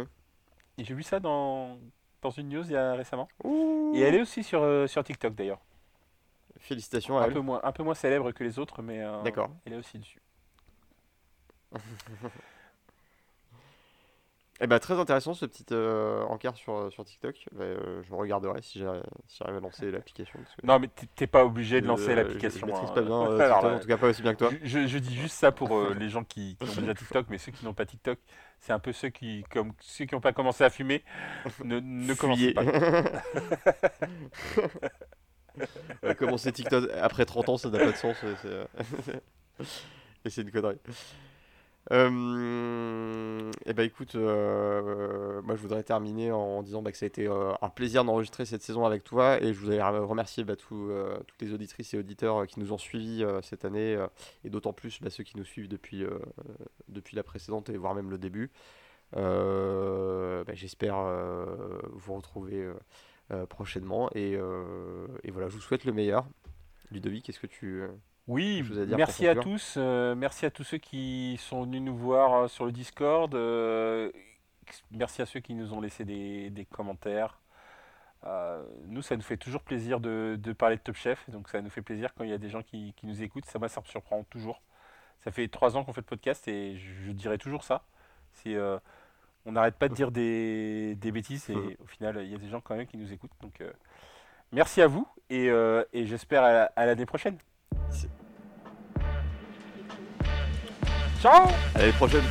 Et J'ai vu ça dans, dans une news il y a récemment. Ouh. Et elle est aussi sur, euh, sur TikTok d'ailleurs. Félicitations à Un elle. peu, moins, un peu moins célèbre que les autres, mais euh, D'accord. elle est aussi dessus. Eh ben, très intéressant ce petit euh, encart sur, sur TikTok. Bah, euh, je regarderai si j'arrive si à lancer l'application. Non, mais t'es- pas obligé de je- lancer je- l'application. Je, maîtrise hein. pas bien euh, Alors, TikTok, en tout cas pas aussi bien que toi. Je, je- je dis juste ça pour euh, les gens qui, qui ont déjà TikTok, mais ceux qui n'ont pas TikTok, c'est un peu ceux qui, comme ceux qui n'ont pas commencé à fumer, ne, ne commencez pas. Euh, Commencer TikTok après 30 ans, ça n'a pas de sens. euh, et c'est une connerie. Euh, et bah écoute, euh, moi je voudrais terminer en disant bah, que ça a été euh, un plaisir d'enregistrer cette saison avec toi et je voudrais remercier bah, euh, toutes les auditrices et auditeurs qui nous ont suivis cette année et d'autant plus bah, ceux qui nous suivent depuis, la précédente et voire même le début. Bah, J'espère vous retrouver prochainement et voilà, je vous souhaite le meilleur. Ludovic, qu'est-ce que tu... Oui, à merci à tous. euh, merci à tous ceux qui sont venus nous voir euh, sur le Discord. euh, merci à ceux qui nous ont laissé des, des commentaires. Euh, nous, ça nous fait toujours plaisir de, de parler de Top Chef. Donc, ça nous fait plaisir quand il y a des gens qui, qui nous écoutent. Ça, moi, ça me surprend toujours. Ça fait trois ans qu'on fait le podcast et je, je dirais toujours ça. C'est, on n'arrête pas de dire des, des bêtises et au final, il y a des gens quand même qui nous écoutent. Donc, merci à vous et, et j'espère à, à l'année prochaine. Ciao. À l'année prochaine